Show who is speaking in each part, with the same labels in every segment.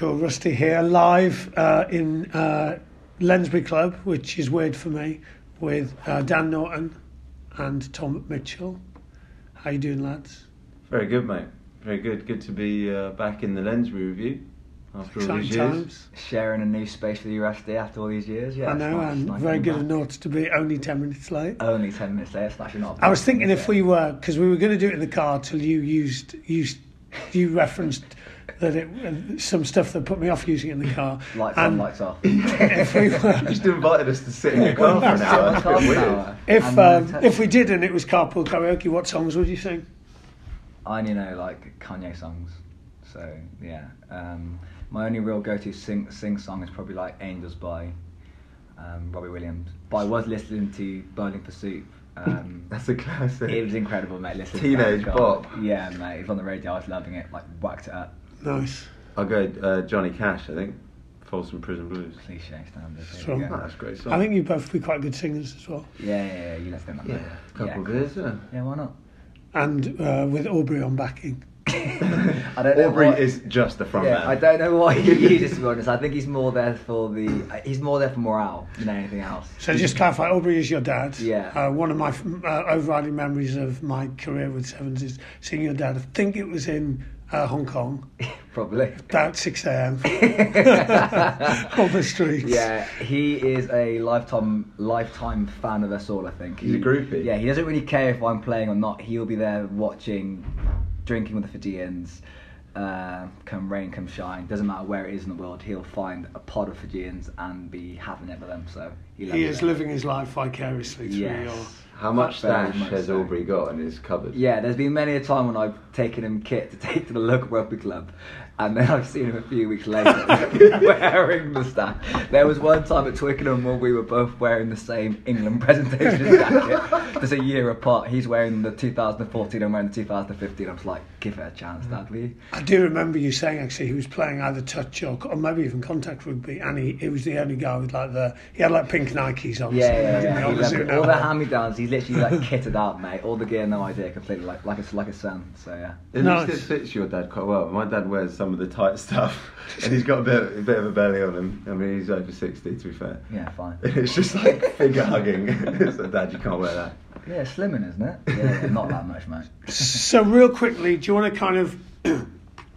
Speaker 1: Cool, Rusty here, live uh, in uh, Lensbury Club, which is weird for me, with uh, Dan Norton and Tom Mitchell. How you doing, lads?
Speaker 2: Very good, mate. Very good. Good to be uh, back in the Lensbury review after all
Speaker 1: Exciting
Speaker 2: these years.
Speaker 1: times.
Speaker 3: Sharing a new space with you, Rusty, after all these years. Yeah,
Speaker 1: I know,
Speaker 3: nice,
Speaker 1: and
Speaker 3: nice
Speaker 1: very good
Speaker 3: back.
Speaker 1: of Norton to be only 10 minutes late.
Speaker 3: Only 10 minutes late, it's actually not a
Speaker 1: I was thinking if we were, because we were going to do it in the car till you used, used you referenced that it uh, some stuff that put me off using it in the car.
Speaker 3: Lights
Speaker 1: and
Speaker 3: on, lights off.
Speaker 1: if we
Speaker 2: You
Speaker 1: were,
Speaker 2: just invited us to sit in your car for an hour. That's a bit
Speaker 1: if um, if we did and it was carpool karaoke, what songs would you sing?
Speaker 3: I only know like Kanye songs, so yeah. Um, my only real go-to sing sing song is probably like "Angels" by um, Robbie Williams. But I was listening to "Bowling for Soup." Um,
Speaker 2: That's a classic.
Speaker 3: it was incredible, mate. Listening
Speaker 2: Teenage
Speaker 3: to that guy.
Speaker 2: bop.
Speaker 3: Yeah, mate. It was on the radio. I was loving it. Like whacked it up.
Speaker 1: Nice.
Speaker 2: I'll go uh, Johnny Cash, I think. Folsom Prison Blues.
Speaker 3: Cliche standard. There
Speaker 1: Strong.
Speaker 2: Oh, that's a great song.
Speaker 1: I think you both be quite good singers as well.
Speaker 3: Yeah, yeah, yeah. You left them.
Speaker 2: Yeah, a couple
Speaker 3: yeah,
Speaker 2: of beers, yeah.
Speaker 3: Yeah, why not?
Speaker 1: And uh, with Aubrey on backing.
Speaker 3: I don't know.
Speaker 2: Aubrey
Speaker 3: what-
Speaker 2: is just the front
Speaker 3: Yeah,
Speaker 2: man.
Speaker 3: I don't know why he uses to be honest. I think he's more there for the. He's more there for morale than anything else.
Speaker 1: So just clarify, Aubrey is your dad.
Speaker 3: Yeah.
Speaker 1: Uh, one of my uh, overriding memories of my career with Sevens is seeing your dad. I think it was in uh, Hong Kong,
Speaker 3: Probably.
Speaker 1: about 6 a.m. on the streets.
Speaker 3: Yeah, he is a lifetime lifetime fan of us all. I think
Speaker 2: He's a groupie.
Speaker 3: Yeah, he doesn't really care if I'm playing or not. He'll be there watching, drinking with the Fijians. Uh, come rain, come shine. Doesn't matter where it is in the world. He'll find a pod of Fijians and be having it with them. So he, loves
Speaker 1: He is
Speaker 3: it.
Speaker 1: living his life vicariously through
Speaker 3: Yes.
Speaker 1: your.
Speaker 2: How much stash
Speaker 3: much
Speaker 2: has
Speaker 3: so.
Speaker 2: Aubrey got in his cupboard?
Speaker 3: Yeah, there's been many a time when I've taken him kit to take to the local rugby club, and then I've seen him a few weeks later wearing the stash. There was one time at Twickenham where we were both wearing the same England presentation jacket. There's a year apart. He's wearing the 2014, I'm wearing the 2015. I was like, give it a chance, Dad, will you?
Speaker 1: I do remember you saying actually he was playing either touch or, or maybe even contact rugby, and he, he was the only guy with like the he had like pink Nikes on.
Speaker 3: Yeah,
Speaker 1: so
Speaker 3: yeah,
Speaker 1: didn't
Speaker 3: yeah.
Speaker 1: he,
Speaker 3: He
Speaker 1: on the
Speaker 3: loved it.
Speaker 1: Zuno
Speaker 3: All the
Speaker 1: hole.
Speaker 3: hand-me-downs, he's literally like kitted out, mate. All the gear, no idea, completely like like a like a son. So yeah.
Speaker 2: At
Speaker 1: Nice.
Speaker 2: least it fits your dad quite well. My dad wears some of the tight stuff, and he's got a bit, a bit of a belly on him. I mean, he's over sixty, to be fair.
Speaker 3: Yeah, fine.
Speaker 2: It's just like figure hugging. so, Dad, you can't wear that.
Speaker 3: Yeah, slimming, isn't it? Yeah, yeah, not that much, mate.
Speaker 1: So real quickly, do you want to kind of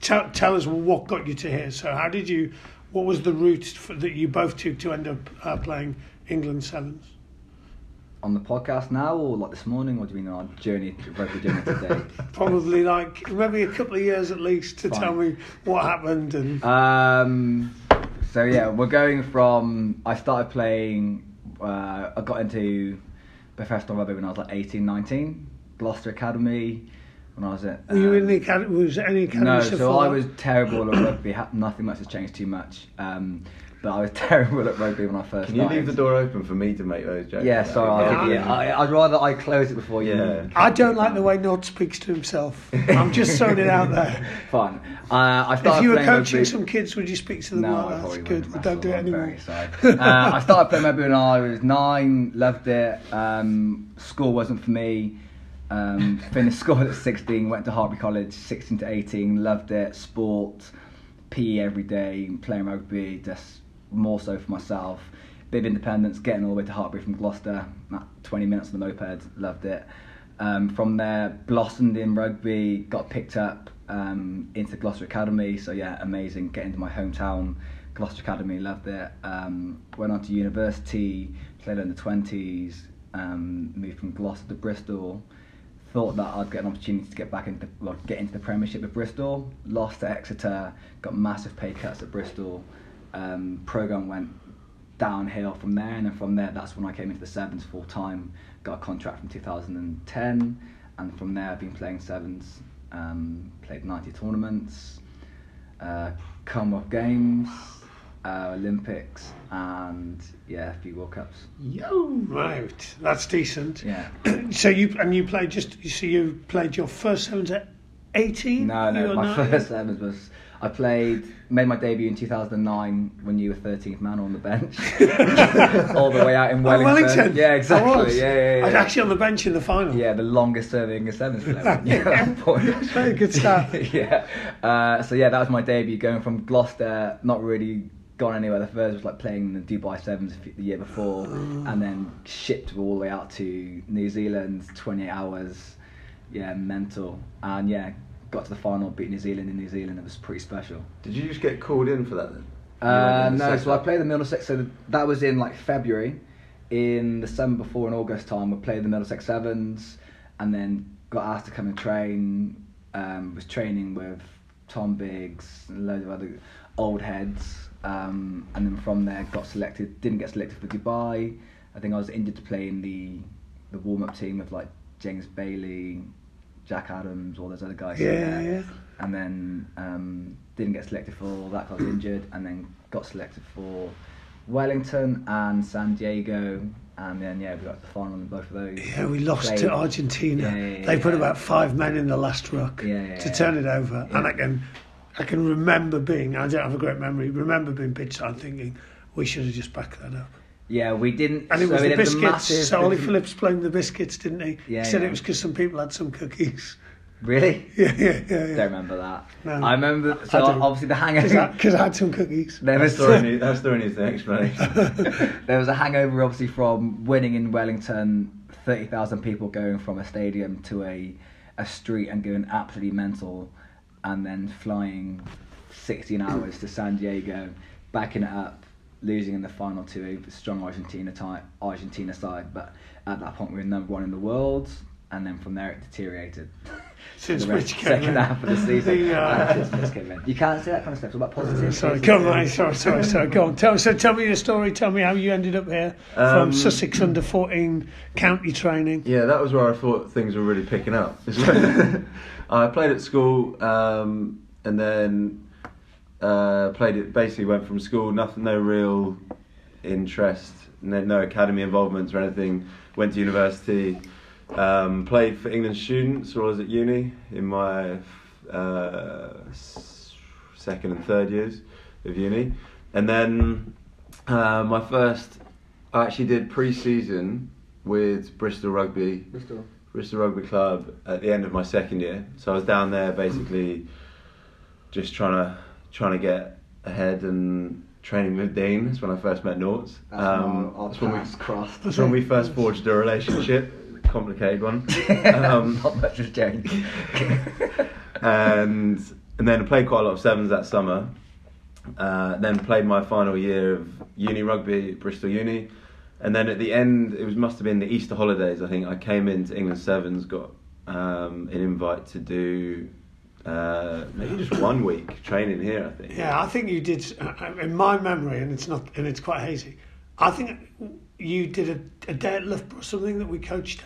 Speaker 1: tell, tell us what got you to here? So how did you? What was the route for, that you both took to end up uh, playing England sevens?
Speaker 3: On the podcast now, or like this morning, or do you mean on our journey, rugby journey today?
Speaker 1: Probably like maybe a couple of years at least to
Speaker 3: Fine.
Speaker 1: tell me what happened and.
Speaker 3: Um, so yeah, we're going from. I started playing. Uh, I got into professional rugby when I was like 18, 19. Gloucester Academy. When I was at.
Speaker 1: Were you in
Speaker 3: um,
Speaker 1: the academy? Was any academy
Speaker 3: No, so I was terrible at rugby. Nothing much has changed too much. Um, but I was terrible at rugby when I first
Speaker 2: Can you
Speaker 3: started.
Speaker 2: leave the door open for me to make those jokes?
Speaker 3: Yeah, sorry. I'll
Speaker 1: Yeah.
Speaker 3: give you, I, I'd rather I close it before you.
Speaker 2: Yeah.
Speaker 1: I don't like the way Nod speaks to himself. I'm just throwing it out there.
Speaker 3: Fun. Uh, I started
Speaker 1: If you were
Speaker 3: playing
Speaker 1: coaching
Speaker 3: rugby-
Speaker 1: some kids, would you speak to them
Speaker 3: No, I
Speaker 1: like that? That's good.
Speaker 3: wouldn't.
Speaker 1: Don't do it
Speaker 3: Russell, I'm
Speaker 1: anymore.
Speaker 3: very sorry. uh, I started playing rugby when I was nine. Loved it. Um, school wasn't for me. Um, finished school at 16. Went to Hartpury College. 16 to 18. Loved it. Sport, PE every day. Playing rugby. Just more so for myself. Of independence. Getting all the way to Hartpury from Gloucester. About 20 minutes on the moped. Loved it. Um, from there, blossomed in rugby. Got picked up um, into Gloucester Academy. So yeah, amazing. Get into my hometown. Gloucester Academy, loved it. Um, went on to university, played in the twenties, um, moved from Gloucester to Bristol. Thought that I'd get an opportunity to get back into well, get into the Premiership at Bristol. Lost to Exeter, got massive pay cuts at Bristol. Um, program went downhill from there, and then from there, that's when I came into the sevens full time. Got a contract from 2010, and from there, I've been playing sevens. Um, played 90 tournaments, uh, Commonwealth Games, uh, Olympics, and yeah, a few World Cups.
Speaker 1: Yo, right, that's decent.
Speaker 3: Yeah.
Speaker 1: So you and you played just so you played your first sevens at eighteen.
Speaker 3: No, no, my
Speaker 1: nine?
Speaker 3: first sevens was I played, made my debut in 2009 when you were 13th man on the bench, all the way out in
Speaker 1: Oh,
Speaker 3: Wellington.
Speaker 1: Wellington.
Speaker 3: Yeah, exactly.
Speaker 1: was.
Speaker 3: Yeah, yeah, yeah.
Speaker 1: I was actually on the bench in the final.
Speaker 3: Yeah, the longest serving English Sevens player. yeah.
Speaker 1: Very good start.
Speaker 3: yeah. Uh, so yeah, that was my debut. Going from Gloucester, not really gone anywhere. The first was like playing the Dubai Sevens the year before, and then shipped all the way out to New Zealand. 28 hours. Yeah, mental. And yeah, got to the final, beat New Zealand in New Zealand. It was pretty special.
Speaker 2: Did you just get called in for that then?
Speaker 3: Uh,
Speaker 2: went in the
Speaker 3: no, so I played the Middlesex. So that was in like February. In the summer before in August time, we played the Middlesex Sevens, and then got asked to come and train. Um, was training with Tom Biggs and loads of other old heads, um, and then from there got selected. Didn't get selected for Dubai. I think I was injured to play in the the warm up team with like James Bailey, Jack Adams, all those other guys.
Speaker 1: Yeah, yeah.
Speaker 3: and then um, didn't get selected for that, that 'cause I was injured, and then got selected for Wellington and San Diego, and then yeah, we got to the final in both of those.
Speaker 1: Yeah, we lost
Speaker 3: Played-
Speaker 1: to Argentina.
Speaker 3: Yeah, yeah,
Speaker 1: they put
Speaker 3: yeah.
Speaker 1: about five men in the last ruck
Speaker 3: Yeah, yeah,
Speaker 1: to
Speaker 3: yeah.
Speaker 1: turn it over,
Speaker 3: Yeah.
Speaker 1: and I can, I can remember being. I don't have a great memory. Remember being pitch side thinking we should have just backed that up.
Speaker 3: Yeah, we didn't.
Speaker 1: And it was
Speaker 3: we
Speaker 1: the
Speaker 3: did
Speaker 1: biscuits.
Speaker 3: massive-
Speaker 1: so Ollie Phillips blamed the biscuits, didn't he?
Speaker 3: Yeah,
Speaker 1: he said
Speaker 3: yeah.
Speaker 1: it was because some people had some cookies.
Speaker 3: Really?
Speaker 1: Yeah, yeah, yeah. yeah.
Speaker 3: Don't remember that.
Speaker 1: No.
Speaker 3: I remember. So
Speaker 1: I
Speaker 3: obviously the hangover.
Speaker 1: Because I, had some cookies.
Speaker 3: there
Speaker 2: That
Speaker 3: was
Speaker 2: story, need, that story needs an explanation.
Speaker 3: there was a hangover obviously from winning in Wellington, thirty thousand people going from a stadium to a a street and going absolutely mental, and then flying sixteen hours to San Diego, backing it up, losing in the final to a strong Argentina type Argentina side. But at that point we were number one in the world, and then from there it deteriorated.
Speaker 1: Since
Speaker 3: The rest- second
Speaker 1: in.
Speaker 3: half of the season.
Speaker 1: The, uh,
Speaker 3: and since Mitch came in. You can't say that kind of stuff. It's about positive.
Speaker 1: Sorry, come on, sorry, sorry, sorry. Go on. Tell, so tell me your story. Tell me how you ended up here
Speaker 2: Um,
Speaker 1: from Sussex under 14 county training.
Speaker 2: Yeah, that was where I thought things were really picking up. I played at school, um, and then uh, played it. Basically, went from school, nothing, no real interest, no, no academy involvements or anything. Went to university, um, played for England students while I was at uni in my uh, second and third years of uni, and then uh, my first. I actually did pre-season with Bristol Rugby,
Speaker 3: Bristol.
Speaker 2: Bristol Rugby Club at the end of my second year. So I was down there basically just trying to trying to get ahead and training with Dean. That's when I first met Norts.
Speaker 3: That's
Speaker 2: Um,
Speaker 3: our, our
Speaker 2: that's when we
Speaker 3: crossed.
Speaker 2: that's when we first forged a relationship. Complicated one. Um,
Speaker 3: Not much has changed.
Speaker 2: and and then played quite a lot of sevens that summer. Uh, then played my final year of uni rugby at Bristol Uni, and then at the end, it was must have been the Easter holidays. I think I came into England sevens, got um, an invite to do uh, maybe just one week training here. I think.
Speaker 1: Yeah, I think you did. In my memory, and it's not, and it's quite hazy. I think you did a, a day at Loughborough, something that we coached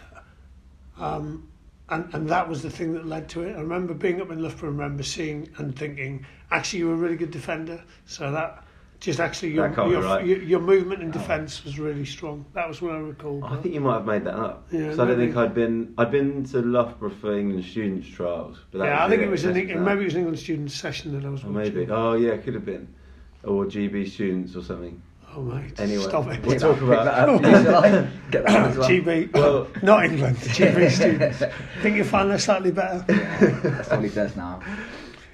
Speaker 1: um, and and that was the thing that led to it. I remember being up in Loughborough, and remember seeing and thinking, actually, you were a really good defender. So that just actually your
Speaker 2: That can't be
Speaker 1: your,
Speaker 2: right.
Speaker 1: your, your movement in defence was really strong. That was what I recall.
Speaker 2: I think you might have made that up.
Speaker 1: Yeah,
Speaker 2: 'Cause I don't think I'd been. I'd been to Loughborough for England students trials. But that
Speaker 1: yeah, I think it was an, maybe it was an England students session that I was
Speaker 2: Or
Speaker 1: watching.
Speaker 2: maybe. Oh yeah, it could have been. Or GB students or something.
Speaker 1: Oh mate,
Speaker 2: Anyway,
Speaker 1: stop it.
Speaker 2: we'll talk about-
Speaker 3: that up, shall I? Get that well.
Speaker 1: GB,
Speaker 2: Well-
Speaker 1: not England. GB students. Think you find that slightly better?
Speaker 3: That's what he says now.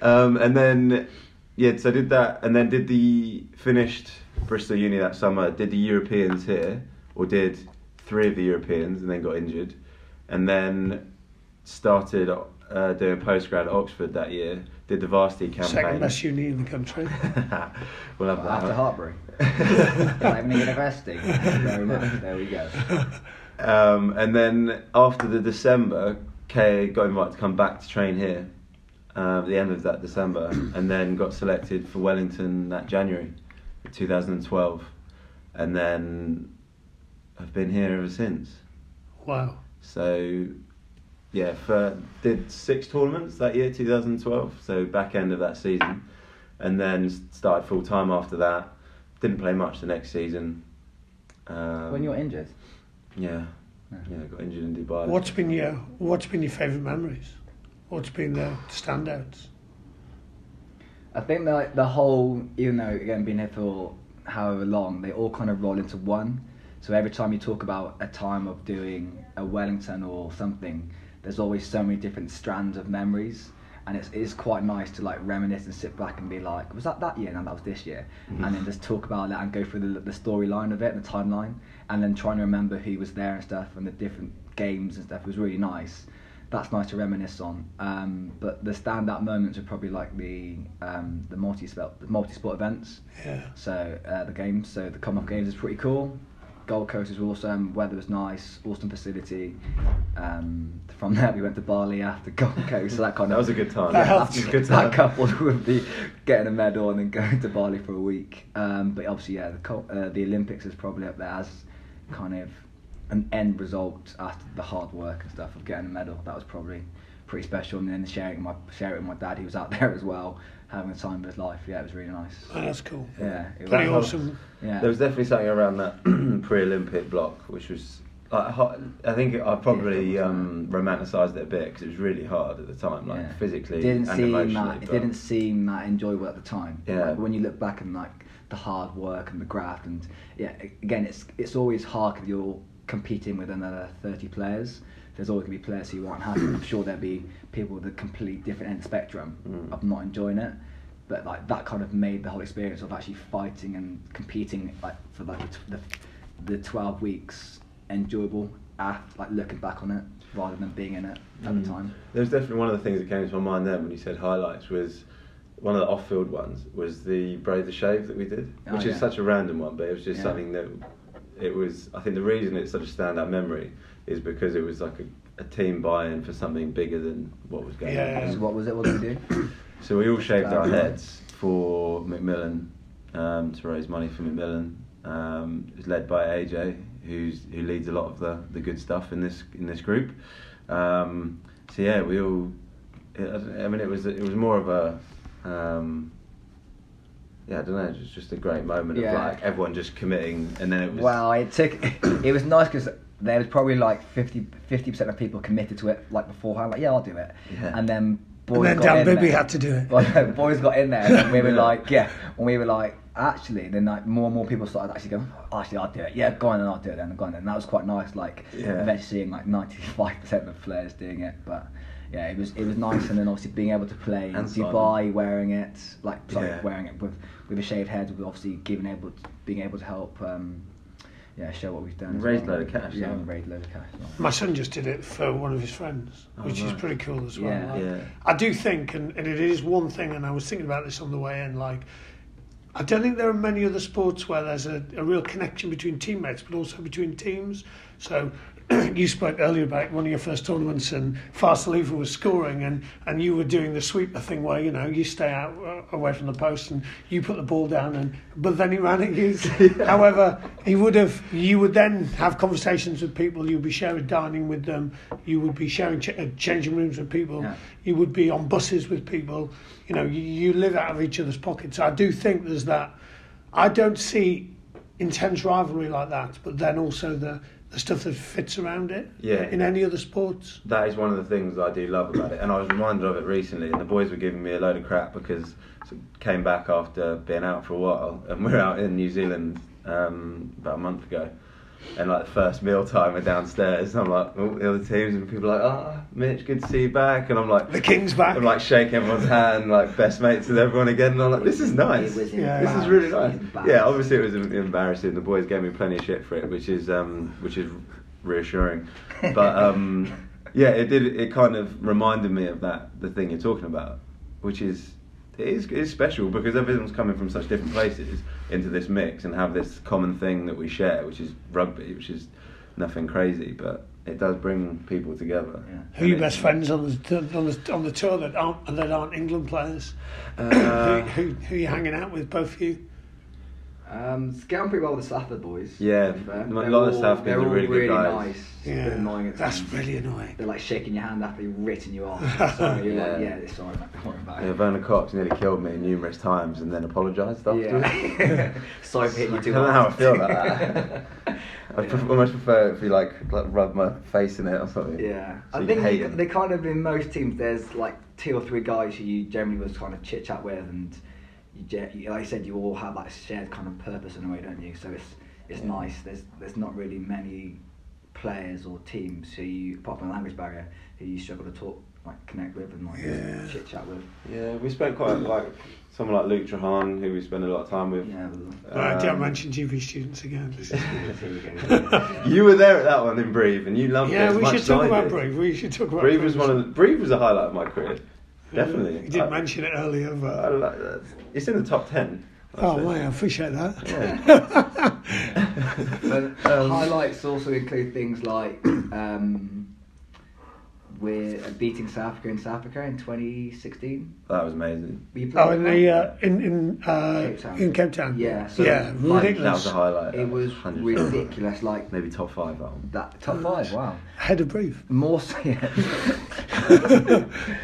Speaker 2: Um, and then, yeah, so I did that, and then did the finished Bristol Uni that summer. Did the Europeans here, or did three of the Europeans, and then got injured, and then started uh, doing postgrad at Oxford that year. Did the varsity campaign.
Speaker 1: Second best uni in the country.
Speaker 2: we'll have that.
Speaker 3: After Hartpury. Climate University. Very much. There we go.
Speaker 2: Um, and then after the December, Kay got invited to come back to train here uh, at the end of that December, and then got selected for Wellington that January, 2012, and then I've been here ever since.
Speaker 1: Wow.
Speaker 2: So, yeah, for, did six tournaments that year, 2012. So back end of that season, and then started full time after that. Didn't play much the next season. Um,
Speaker 3: When you're injured.
Speaker 2: yeah,
Speaker 3: Yeah.
Speaker 2: yeah, got injured in Dubai.
Speaker 1: What's been your What's been your favourite memories? What's been the standouts?
Speaker 3: I think that the whole, even though again being here for however long, they all kind of roll into one. So every time you talk about a time of doing a Wellington or something, there's always so many different strands of memories, and it's, it's quite nice to like reminisce and sit back and be like, was that that year? No, that was this year, mm-hmm. and then just talk about that and go through the, the storyline of it and the timeline, and then trying to remember who was there and stuff and the different games and stuff. It was really nice. That's nice to reminisce on. Um, but the standout moments are probably like the um, the multi sport the multi sport events.
Speaker 1: Yeah.
Speaker 3: So uh, the games, so the Commonwealth Games is pretty cool. Gold Coast is awesome. Weather was nice. Awesome facility. Um, from there we went to Bali after Gold Coast. So that kind of That
Speaker 2: was a good time.
Speaker 1: That
Speaker 2: It was a good time.
Speaker 3: that
Speaker 2: time.
Speaker 3: coupled with the getting a medal and then going to Bali for a week. Um, but obviously, yeah, the uh, the Olympics is probably up there as kind of an end result after the hard work and stuff of getting a medal. That was probably pretty special. And then sharing my sharing with my dad, he was out there as well, having the time of his life. Yeah, it was really nice.
Speaker 1: Oh, that's cool.
Speaker 3: Yeah, it
Speaker 1: Pretty
Speaker 3: was,
Speaker 1: awesome.
Speaker 3: Yeah.
Speaker 2: There was definitely something around that pre-Olympic block, which was. Like, I think I probably um, romanticised it a bit because it was really hard at the time, like
Speaker 3: Yeah.
Speaker 2: physically
Speaker 3: didn't
Speaker 2: and
Speaker 3: seem
Speaker 2: emotionally.
Speaker 3: that it didn't seem that enjoyable at the time.
Speaker 2: Yeah.
Speaker 3: Like, when you look back and like the hard work and the graft and yeah, again, it's it's always hard because you're competing with another thirty players. There's always gonna be players who aren't happy. I'm sure there'll be people with a completely different end spectrum
Speaker 2: Mm.
Speaker 3: of not enjoying it. But like that kind of made the whole experience of actually fighting and competing like for like the, the, the 12 weeks enjoyable after like looking back on it rather than being in it at
Speaker 2: Mm.
Speaker 3: the time.
Speaker 2: There was definitely one of the things that came to my mind then when you said highlights was one of the off-field ones was the Brave the Shave that we did,
Speaker 3: Oh,
Speaker 2: which is such a random one, but it was just
Speaker 3: Yeah.
Speaker 2: something that it was. I think the reason it's such a standout memory is because it was like a, a team buy-in for something bigger than what was going
Speaker 1: Yeah.
Speaker 2: on.
Speaker 3: So what was it? What did we do?
Speaker 2: So we all shaved our heads for Macmillan um, to raise money for Macmillan. Um, it was led by AJ, who's who leads a lot of the, the good stuff in this in this group. Um, so yeah, we all. I I mean, it was it was more of a. Um, yeah, I don't know. It was just a great moment
Speaker 3: Yeah.
Speaker 2: of like everyone just committing, and then it was.
Speaker 3: Well, it took. It was nice because there was probably like 50 percent of people committed to it like beforehand. Like, yeah, I'll do it.
Speaker 2: Yeah.
Speaker 3: And then boys
Speaker 1: And then
Speaker 3: got
Speaker 1: Dan
Speaker 3: in
Speaker 1: Bibby
Speaker 3: there.
Speaker 1: had to do it.
Speaker 3: Well, no, boys got in there, and we were
Speaker 2: Yeah.
Speaker 3: like, yeah. And we were like, actually, then like more and more people started actually going, actually, I'll do it. Yeah, go on, and I'll do it. Then go on, then. And that was quite nice. Like
Speaker 2: Yeah.
Speaker 3: eventually seeing like ninety five percent of players doing it, but. Yeah, it was it was nice, and then obviously being able to play in
Speaker 2: And Simon.
Speaker 3: Dubai, wearing it like sorry,
Speaker 2: Yeah.
Speaker 3: wearing it with with a shaved head, with obviously giving able to, being able to help um, yeah, show what we've done.
Speaker 2: Raised a
Speaker 3: well.
Speaker 2: load of cash,
Speaker 3: Yeah,
Speaker 2: yeah.
Speaker 3: raised a load of cash. as well.
Speaker 1: My son just did it for one of his friends,
Speaker 2: Oh,
Speaker 1: which is pretty cool as well.
Speaker 3: Yeah.
Speaker 1: Like,
Speaker 2: Yeah.
Speaker 1: I do think, and, and it is one thing, and I was thinking about this on the way in, like, I don't think there are many other sports where there's a, a real connection between teammates, but also between teams. So you spoke earlier about one of your first tournaments, and Farsaliva was scoring, and, and you were doing the sweeper thing where you know you stay out uh, away from the post and you put the ball down, and but then he ran at you. However, he would have you would then have conversations with people. You would be sharing dining with them. You would be sharing ch- uh, changing rooms with people.
Speaker 3: Yeah.
Speaker 1: You would be on buses with people. You know, you, you live out of each other's pockets. I do think there's that. I don't see intense rivalry like that, but then also the the stuff that fits around it.
Speaker 2: Yeah.
Speaker 1: In any other sports.
Speaker 2: that is one of the things I do love about it. And I was reminded of it recently, and the boys were giving me a load of crap because I came back after being out for a while, and we're out in New Zealand um, about a month ago. And like the first meal time, we're downstairs, and I'm like, oh, the other teams, and people are like, ah, Mitch, good to see you back. And I'm like,
Speaker 1: The King's back.
Speaker 2: I'm like shaking everyone's hand, like best mates with everyone again. And I'm like, this is nice.
Speaker 3: It was
Speaker 1: Yeah.
Speaker 2: This is really nice. Yeah, obviously it was embarrassing. The boys gave me plenty of shit for it, which is um, which is reassuring. But um, yeah, it did. It kind of reminded me of that the thing you're talking about, which is it is, it is special because everyone's coming from such different places into this mix and have this common thing that we share, which is rugby, which is nothing crazy, but it does bring people together.
Speaker 3: Yeah.
Speaker 1: Who are your best friends on the on the on the tour that aren't that aren't England players?
Speaker 2: Uh,
Speaker 1: who, who who are you hanging out with? Both of you.
Speaker 3: Um, it's getting pretty well with the Stafford boys.
Speaker 2: Yeah,
Speaker 3: to be fair.
Speaker 2: a lot of
Speaker 3: all-
Speaker 2: South
Speaker 3: they're
Speaker 2: kids are really good guys.
Speaker 3: nice. It's a bit
Speaker 1: Yeah,
Speaker 3: annoying at
Speaker 1: that's really annoying.
Speaker 3: They're like shaking your hand after they've written you off. Sorry, you're like,
Speaker 2: Yeah.
Speaker 3: yeah, it's sorry, don't worry about
Speaker 2: Yeah,
Speaker 3: it.
Speaker 2: Werner Kok nearly killed me numerous times and then apologised afterwards.
Speaker 3: Yeah. sorry for hitting you
Speaker 2: I
Speaker 3: too
Speaker 2: don't know how I feel about that. I
Speaker 3: Yeah.
Speaker 2: prefer, almost prefer if you like, like rub my face in it or something.
Speaker 3: Yeah,
Speaker 2: So
Speaker 3: I think
Speaker 2: hate
Speaker 3: you- they kind of in most teams. There's like two or three guys who you generally was kind of chit chat with, and you, you, like I said, you all have that shared kind of purpose in a way, don't you? So it's it's
Speaker 2: Yeah.
Speaker 3: nice. There's there's not really many players or teams who you, apart from the language barrier, who you struggle to talk, like connect with and like
Speaker 1: Yeah.
Speaker 3: chit chat with.
Speaker 2: Yeah, we spent quite like someone like Luke Treharne, who we spend a lot of time with.
Speaker 3: Yeah. Well,
Speaker 1: Right, don't
Speaker 2: Um,
Speaker 1: mention GB students again. This is-
Speaker 3: here we go.
Speaker 2: You were there at that one in Breathe, and you loved it.
Speaker 1: yeah, we
Speaker 2: much
Speaker 1: should talk about
Speaker 2: did.
Speaker 1: Brave. We should talk about
Speaker 2: Breathe was one of the, Breathe was a highlight of my career. Definitely.
Speaker 1: You did
Speaker 2: I-
Speaker 1: mention it earlier,
Speaker 2: I
Speaker 1: but
Speaker 2: like that. It's in the top ten. I'd
Speaker 1: oh,
Speaker 2: say.
Speaker 1: my, I appreciate that.
Speaker 2: Yeah.
Speaker 3: But uh, highlights also include things like um, we're beating South Africa in South Africa in 2016.
Speaker 2: That was amazing.
Speaker 3: Were you
Speaker 1: Oh, in the uh, in in uh,
Speaker 3: Cape Town.
Speaker 1: in Cape Town.
Speaker 3: Yeah, so
Speaker 1: yeah,
Speaker 3: like,
Speaker 2: That was a highlight.
Speaker 3: It was
Speaker 2: 100%.
Speaker 3: ridiculous. Like
Speaker 2: Maybe top five. That one.
Speaker 3: that top five. Wow.
Speaker 1: Head of brief.
Speaker 3: More so, yeah.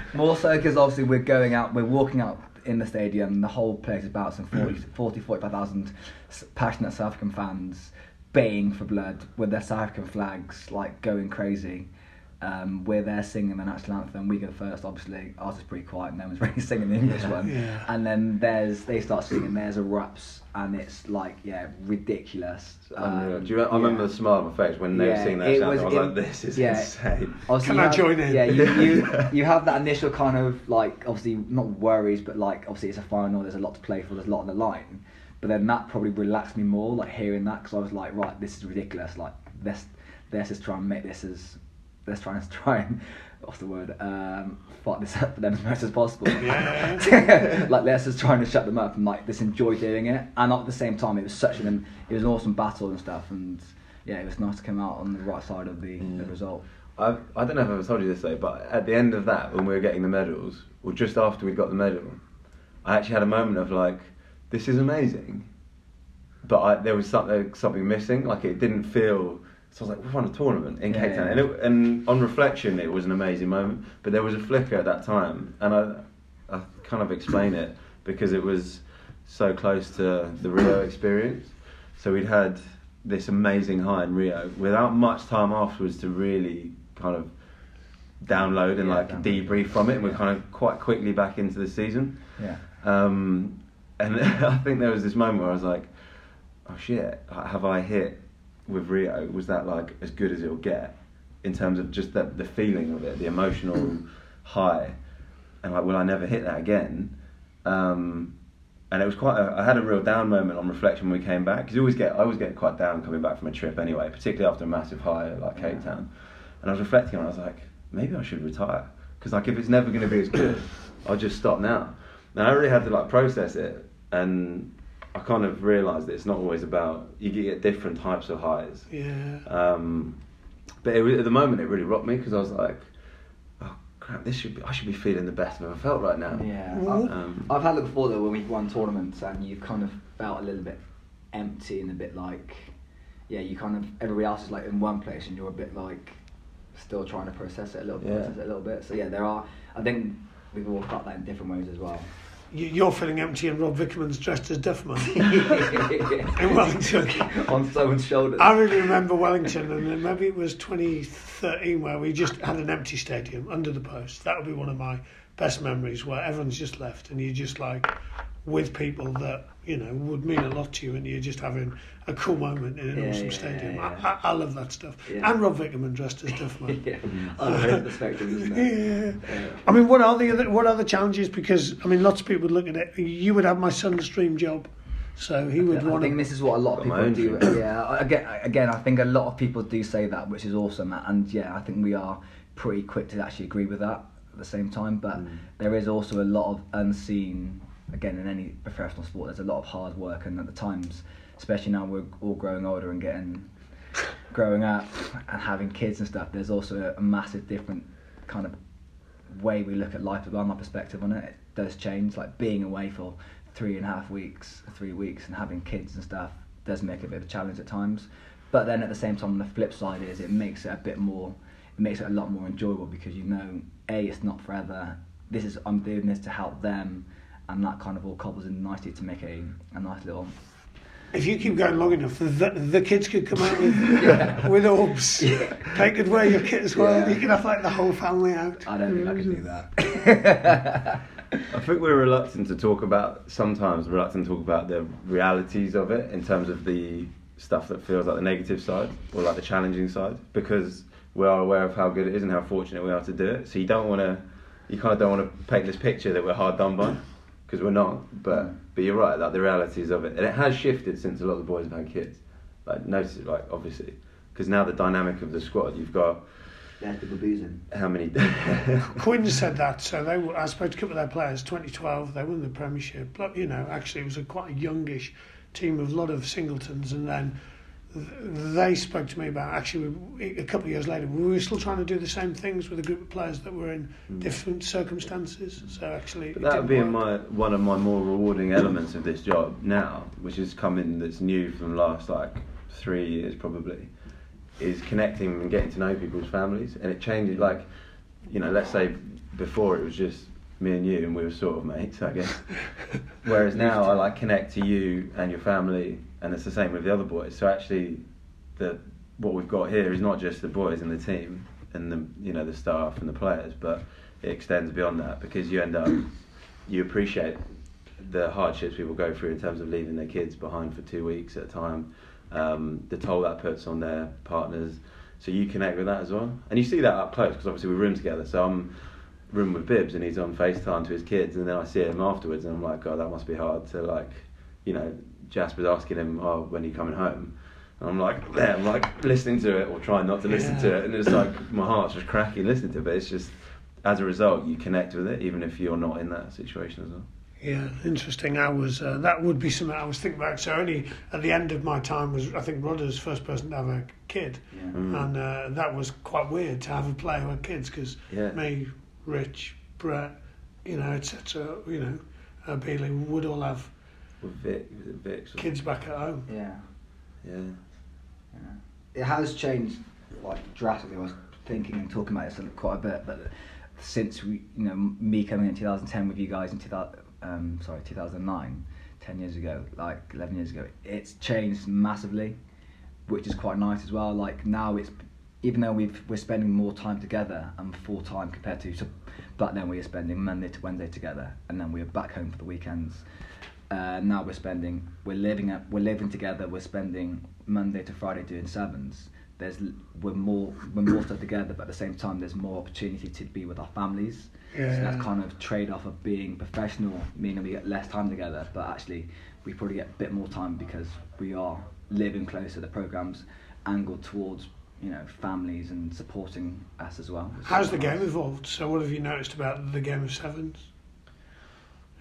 Speaker 3: More so because obviously we're going out, we're walking out in the stadium. The whole place is about some 40, 40 45,000 s- passionate South African fans baying for blood with their South African flags, like going crazy. Um, we're there singing the national anthem. We go first, obviously. Ours is pretty quiet, and no one's really singing the English one.
Speaker 1: Yeah.
Speaker 3: And then there's they start singing. There's a raps, and it's like yeah, ridiculous. Um,
Speaker 2: Do you, I remember
Speaker 3: yeah.
Speaker 2: the smile on my face when they
Speaker 3: Yeah,
Speaker 2: were singing that
Speaker 3: it
Speaker 2: sound.
Speaker 3: was
Speaker 2: I was
Speaker 3: in-
Speaker 2: like, "This is
Speaker 3: yeah.
Speaker 2: insane."
Speaker 3: Obviously
Speaker 1: Can
Speaker 3: you
Speaker 1: I
Speaker 3: have-
Speaker 1: join in?
Speaker 3: Yeah, you, you you have that initial kind of like obviously not worries, but like obviously it's a final. There's a lot to play for. There's a lot on the line. But then that probably relaxed me more, like hearing that, because I was like, right, this is ridiculous. Like let's let's just try and make this as let's try and try and what's the word um, fuck this up for them as much as possible.
Speaker 1: Yeah.
Speaker 3: like let's just try and shut them up and like just enjoy doing it. And at the same time, it was such an it was an awesome battle and stuff. And yeah, it was nice to come out on the right side of the, the result.
Speaker 2: I I don't know if I've ever told you this though, but at the end of that, when we were getting the medals, or just after we got the medal, I actually had a moment of like, "This is amazing," but I, there was something something missing. Like it didn't feel. So I was like, "We won a tournament in Cape Town," and, it, and on reflection, it was an amazing moment. But there was a flicker at that time, and I I kind of explain it because it was so close to the Rio experience. So we'd had this amazing high in Rio without much time afterwards to really kind of download and
Speaker 3: Yeah,
Speaker 2: like
Speaker 3: download.
Speaker 2: debrief from it. And we're
Speaker 3: Yeah.
Speaker 2: kind of quite quickly back into the season.
Speaker 3: Yeah.
Speaker 2: Um, and I think there was this moment where I was like, oh shit, have I hit with Rio? Was that like as good as it'll get in terms of just the, the feeling of it, the emotional high? And like, will I never hit that again? Um, and it was quite. A, I had a real down moment on reflection when we came back because you always get. I always get quite down coming back from a trip anyway, particularly after a massive high like Cape
Speaker 3: Yeah.
Speaker 2: Town. And I was reflecting on. it, I was like, maybe I should retire because like if it's never going to be as good, I'll just stop now. And I really had to like process it, and I kind of realised that it's not always about you get different types of highs.
Speaker 1: Yeah.
Speaker 2: Um, but it, at the moment, it really rocked me because I was like, "Oh crap, this should be, I should be feeling the best I've ever felt right now."
Speaker 3: Yeah.
Speaker 1: Mhm.
Speaker 2: Um,
Speaker 3: I've had it before though when we've won tournaments and you've kind of felt a little bit empty and a bit like, yeah, you kind of everybody else is like in one place and you're a bit like still trying to process it a little,
Speaker 2: Yeah.
Speaker 3: process it a little bit. So yeah, there are. I think we've all felt that in different ways as well.
Speaker 1: You- You're feeling empty, and Rob Vickerman's dressed as Duffman in Wellington.
Speaker 3: on someone's shoulders.
Speaker 1: I really remember Wellington, and then maybe it was 2013 where we just had an empty stadium under the post. That would be one of my best memories, where everyone's just left, and you're just like with people that you know would mean a lot to you, and you're just having a cool moment in an
Speaker 3: Yeah,
Speaker 1: awesome
Speaker 3: yeah,
Speaker 1: stadium.
Speaker 3: yeah,
Speaker 1: I, I, I love that stuff.
Speaker 3: Yeah.
Speaker 1: And Rob Vickerman dressed as Duffman.
Speaker 3: yeah, other end the spectrum.
Speaker 1: Yeah.
Speaker 3: Yeah.
Speaker 1: I mean, what are the other what are the challenges? Because I mean, lots of people would look at it. You would have my son's dream job, so he would
Speaker 3: I
Speaker 1: want
Speaker 3: I
Speaker 1: think
Speaker 3: this is what a lot of people do.
Speaker 2: dream.
Speaker 3: Yeah, again, again, I think a lot of people do say that, which is awesome. And yeah, I think we are pretty quick to actually agree with that at the same time. But
Speaker 2: Mm.
Speaker 3: there is also a lot of unseen. Again, in any professional sport, there's a lot of hard work, and at the times, especially now we're all growing older and getting growing up and having kids and stuff. There's also a, a massive different kind of way we look at life. Well, my perspective on it, it does change. Like being away for three and a half weeks, three weeks, and having kids and stuff does make it a bit of a challenge at times. But then at the same time, the flip side is it makes it a bit more. It makes it a lot more enjoyable because you know, a, it's not forever. This is I'm doing this to help them, and that kind of all cobbles in nicely to make a, a nice little
Speaker 1: if you keep going long enough, the, the kids could come out with with orbs. They could wear your kit as well.
Speaker 3: Yeah.
Speaker 1: You could have like the whole family out.
Speaker 3: I don't think I could do that.
Speaker 2: I think we're reluctant to talk about sometimes reluctant to talk about the realities of it in terms of the stuff that feels like the negative side or like the challenging side because we are aware of how good it is and how fortunate we are to do it. So you don't want to, you kind of don't want to paint this picture that we're hard done by because we're not. But but you're right, like the realities of it, and it has shifted since a lot of the boys have had kids. Like notice it, like obviously, because now the dynamic of the squad, you've got
Speaker 4: Yeah, people boozing.
Speaker 2: how many.
Speaker 1: Quinn said that, so they were, I spoke to a couple of their players. 2012, they won the Premiership. But you know, actually, it was a quite a youngish team of a lot of singletons, and then th- they spoke to me about actually a couple of years later we were still trying to do the same things with a group of players that were in hmm. different circumstances. So actually,
Speaker 2: that would be my one of my more rewarding elements of this job now, which has come in that's new from the last like three years probably, is connecting and getting to know people's families, and it changes. Like, you know, let's say before it was just me and you, and we were sort of mates, I guess. Whereas now I like connect to you and your family, and it's the same with the other boys. So actually, the what we've got here is not just the boys and the team and the you know the staff and the players, but it extends beyond that because you end up you appreciate the hardships people go through in terms of leaving their kids behind for two weeks at a time, um, the toll that puts on their partners. So you connect with that as well, and you see that up close because obviously we room together. So I'm room with Bibbs and he's on FaceTime to his kids, and then I see him afterwards, and I'm like, God, that must be hard to like, you know, Jasper's asking him, oh, when are you coming home? And I'm like, there, I'm like listening to it or trying not to listen to it, and it's like my heart's just cracking listening to it. But it's just as a result, you connect with it, even if you're not in that situation as well.
Speaker 1: Yeah, interesting. I was uh, that would be something I was thinking about. So only at the end of my time was I think Rodder's first person to have a kid,
Speaker 4: Yeah.
Speaker 2: Mm.
Speaker 1: and uh, that was quite weird to have a player with kids because
Speaker 2: Yeah.
Speaker 1: me, Rich, Brett, you know, etc. You know, uh, Bailey would all have
Speaker 2: With Vic, was it Vic? or-
Speaker 1: kids back at home.
Speaker 4: Yeah.
Speaker 2: Yeah.
Speaker 3: it has changed like drastically. I was thinking and talking about this quite a bit, but since we, you know, me coming in 2010 with you guys in 2000, um, sorry, 2009, 10 years ago, like 11 years ago, it's changed massively, which is quite nice as well. Like now it's, even though we've we're spending more time together and full time compared to, so back then we were spending Monday to Wednesday together, and then we were back home for the weekends. Uh, now we're spending, we're living at, we're living together. We're spending Monday to Friday doing sevens. There's we're more we're more stuff together, but at the same time there's more opportunity to be with our families. So
Speaker 1: Yeah.
Speaker 3: that's kind of trade off of being professional, meaning we get less time together, but actually we probably get a bit more time because we are living closer. The programs angled towards you know families and supporting us as well.
Speaker 1: How's the game evolved? So what have you noticed about the game of sevens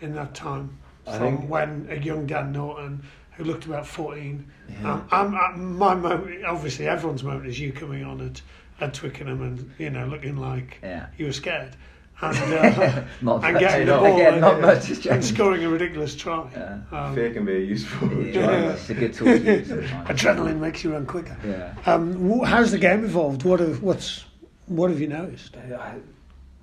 Speaker 1: in that time?
Speaker 2: I
Speaker 1: From
Speaker 2: think-
Speaker 1: when a young Dan Norton, who looked about 14,
Speaker 2: Yeah.
Speaker 1: um, I'm, I'm, my moment, obviously everyone's moment is you coming on at, at Twickenham and, you know, looking like
Speaker 3: Yeah.
Speaker 1: you were scared. And, uh,
Speaker 3: Not
Speaker 1: and getting the ball
Speaker 3: Again, not
Speaker 1: and,
Speaker 3: much has
Speaker 1: and scoring a ridiculous try.
Speaker 3: Yeah.
Speaker 1: Um,
Speaker 2: Fear can be a useful
Speaker 3: Yeah,
Speaker 2: driver.
Speaker 3: it's a good tool to use.
Speaker 1: Adrenaline makes you run quicker.
Speaker 3: Yeah.
Speaker 1: Um, how's the game evolved? What have, what's, what have you noticed?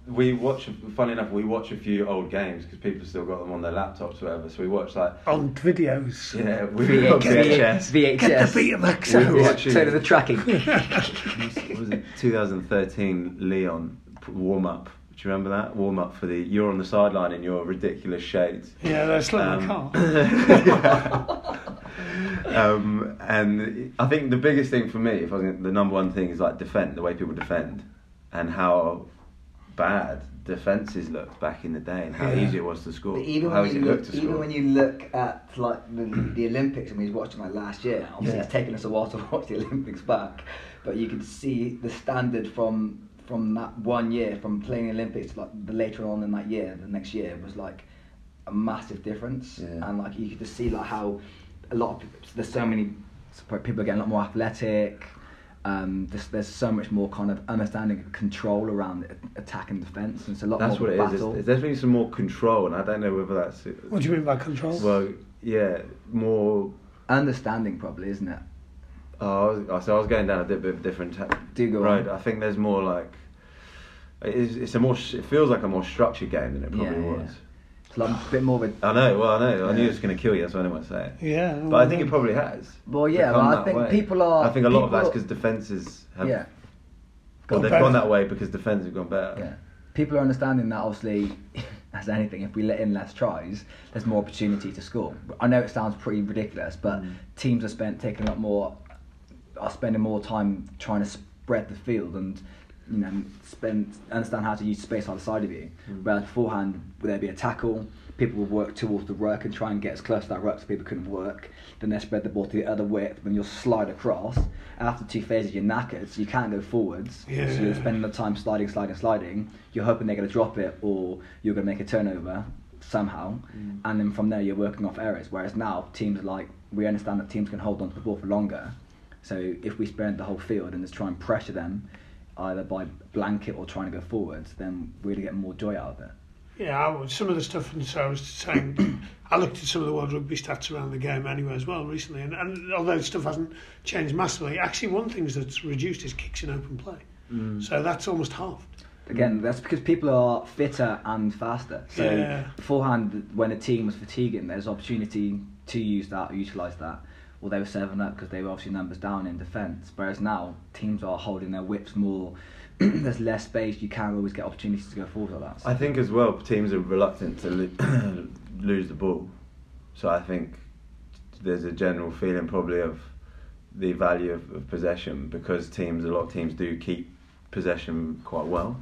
Speaker 2: We watch, funny enough, we watch a few old games because people still got them on their laptops or whatever. So we watch like,
Speaker 1: On videos.
Speaker 2: yeah, we've got VHS.
Speaker 3: VHS.
Speaker 1: Get the Betamax
Speaker 2: We
Speaker 1: out.
Speaker 3: Yeah,
Speaker 2: watching-
Speaker 3: Turn of the tracking.
Speaker 2: what was it 2013 Leon warm up. Do you remember that warm up for the? You're on the sideline in your ridiculous shades.
Speaker 1: Yeah, they're still in
Speaker 2: Um,
Speaker 1: my car.
Speaker 2: um, and I think the biggest thing for me, if I was gonna, the number one thing is like defend, the way people defend, and how bad defences looked back in the day, and how
Speaker 1: Yeah.
Speaker 2: easy it was to score.
Speaker 4: But even
Speaker 2: how
Speaker 4: when you look,
Speaker 2: to
Speaker 4: even
Speaker 2: score.
Speaker 4: when you look at like the, the Olympics, and we was watching like last year. Obviously,
Speaker 2: Yeah.
Speaker 4: it's taken us a while to watch the Olympics back, but you could see the standard from from that one year, from playing the Olympics to like the later on in that year, the next year was like a massive difference,
Speaker 2: Yeah.
Speaker 4: and like you could just see like how a lot of people, there's so many
Speaker 3: people are getting a lot more athletic. Um, there's, there's so much more kind of understanding and control around attack and defence, and it's a lot
Speaker 2: That's
Speaker 3: more
Speaker 2: what it is.
Speaker 3: battle.
Speaker 2: There's, there's definitely some more control, and I don't know whether that's
Speaker 1: What do you mean by control?
Speaker 2: well, yeah, more.
Speaker 3: Understanding, probably, isn't it?
Speaker 2: Oh, I was, so I was going down a bit, bit of a different ta-
Speaker 3: Do go
Speaker 2: road.
Speaker 3: on.
Speaker 2: I think there's more like. It is, it's a more. It feels like a more structured game than it probably
Speaker 3: Yeah, yeah.
Speaker 2: Was.
Speaker 3: It's like a bit more of a
Speaker 2: I know. Well, I know. I knew it was going to kill you. That's why I didn't want to say it.
Speaker 1: Yeah.
Speaker 2: But I think it probably has.
Speaker 3: Well, yeah,
Speaker 2: become
Speaker 3: but I
Speaker 2: that
Speaker 3: think
Speaker 2: way.
Speaker 3: people are-
Speaker 2: I think a lot of that's because defenses have.
Speaker 3: yeah.
Speaker 2: Well, they've
Speaker 1: Gone
Speaker 2: gone that way because defenses have gone better.
Speaker 3: Yeah. People are understanding that obviously, as anything, if we let in less tries, there's more opportunity to score. I know it sounds pretty ridiculous, but
Speaker 2: Mm.
Speaker 3: teams are spent taking a lot more, are spending more time trying to spread the field and you know spend understand how to use space either side of you.
Speaker 2: Mm.
Speaker 3: Whereas beforehand, would there be a tackle? People would work towards the ruck and try and get as close to that ruck so people couldn't work. Then they spread the ball to the other width. Then you'll slide across. After two phases, you're knackered, so you can't go forwards.
Speaker 1: Yeah.
Speaker 3: So you're spending the time sliding, sliding, sliding. You're hoping they're going to drop it or you're going to make a turnover somehow.
Speaker 2: Mm.
Speaker 3: And then from there, you're working off errors. Whereas now, teams are like, we understand that teams can hold on to the ball for longer. So if we spread the whole field and just try and pressure them, either by blanket or trying to go forwards, then to get more joy out of it.
Speaker 1: Yeah, I would, some of the stuff, and so I was saying, I looked at some of the World Rugby stats around the game anyway as well recently, and, and although stuff hasn't changed massively, actually one thing that's reduced is kicks in open play.
Speaker 2: Mm.
Speaker 1: So that's almost halved.
Speaker 3: Again, that's because people are fitter and faster. So
Speaker 1: Yeah.
Speaker 3: beforehand, when a team was fatiguing, there's opportunity to use that, utilise that. Or they were seven up because they were obviously numbers down in defence. Whereas now, teams are holding their whips more. there's less space. You can't always get opportunities to go forward like that. So
Speaker 2: I think as well, teams are reluctant to lo- lose the ball. So I think there's a general feeling probably of the value of, of possession because teams, a lot of teams do keep possession quite well.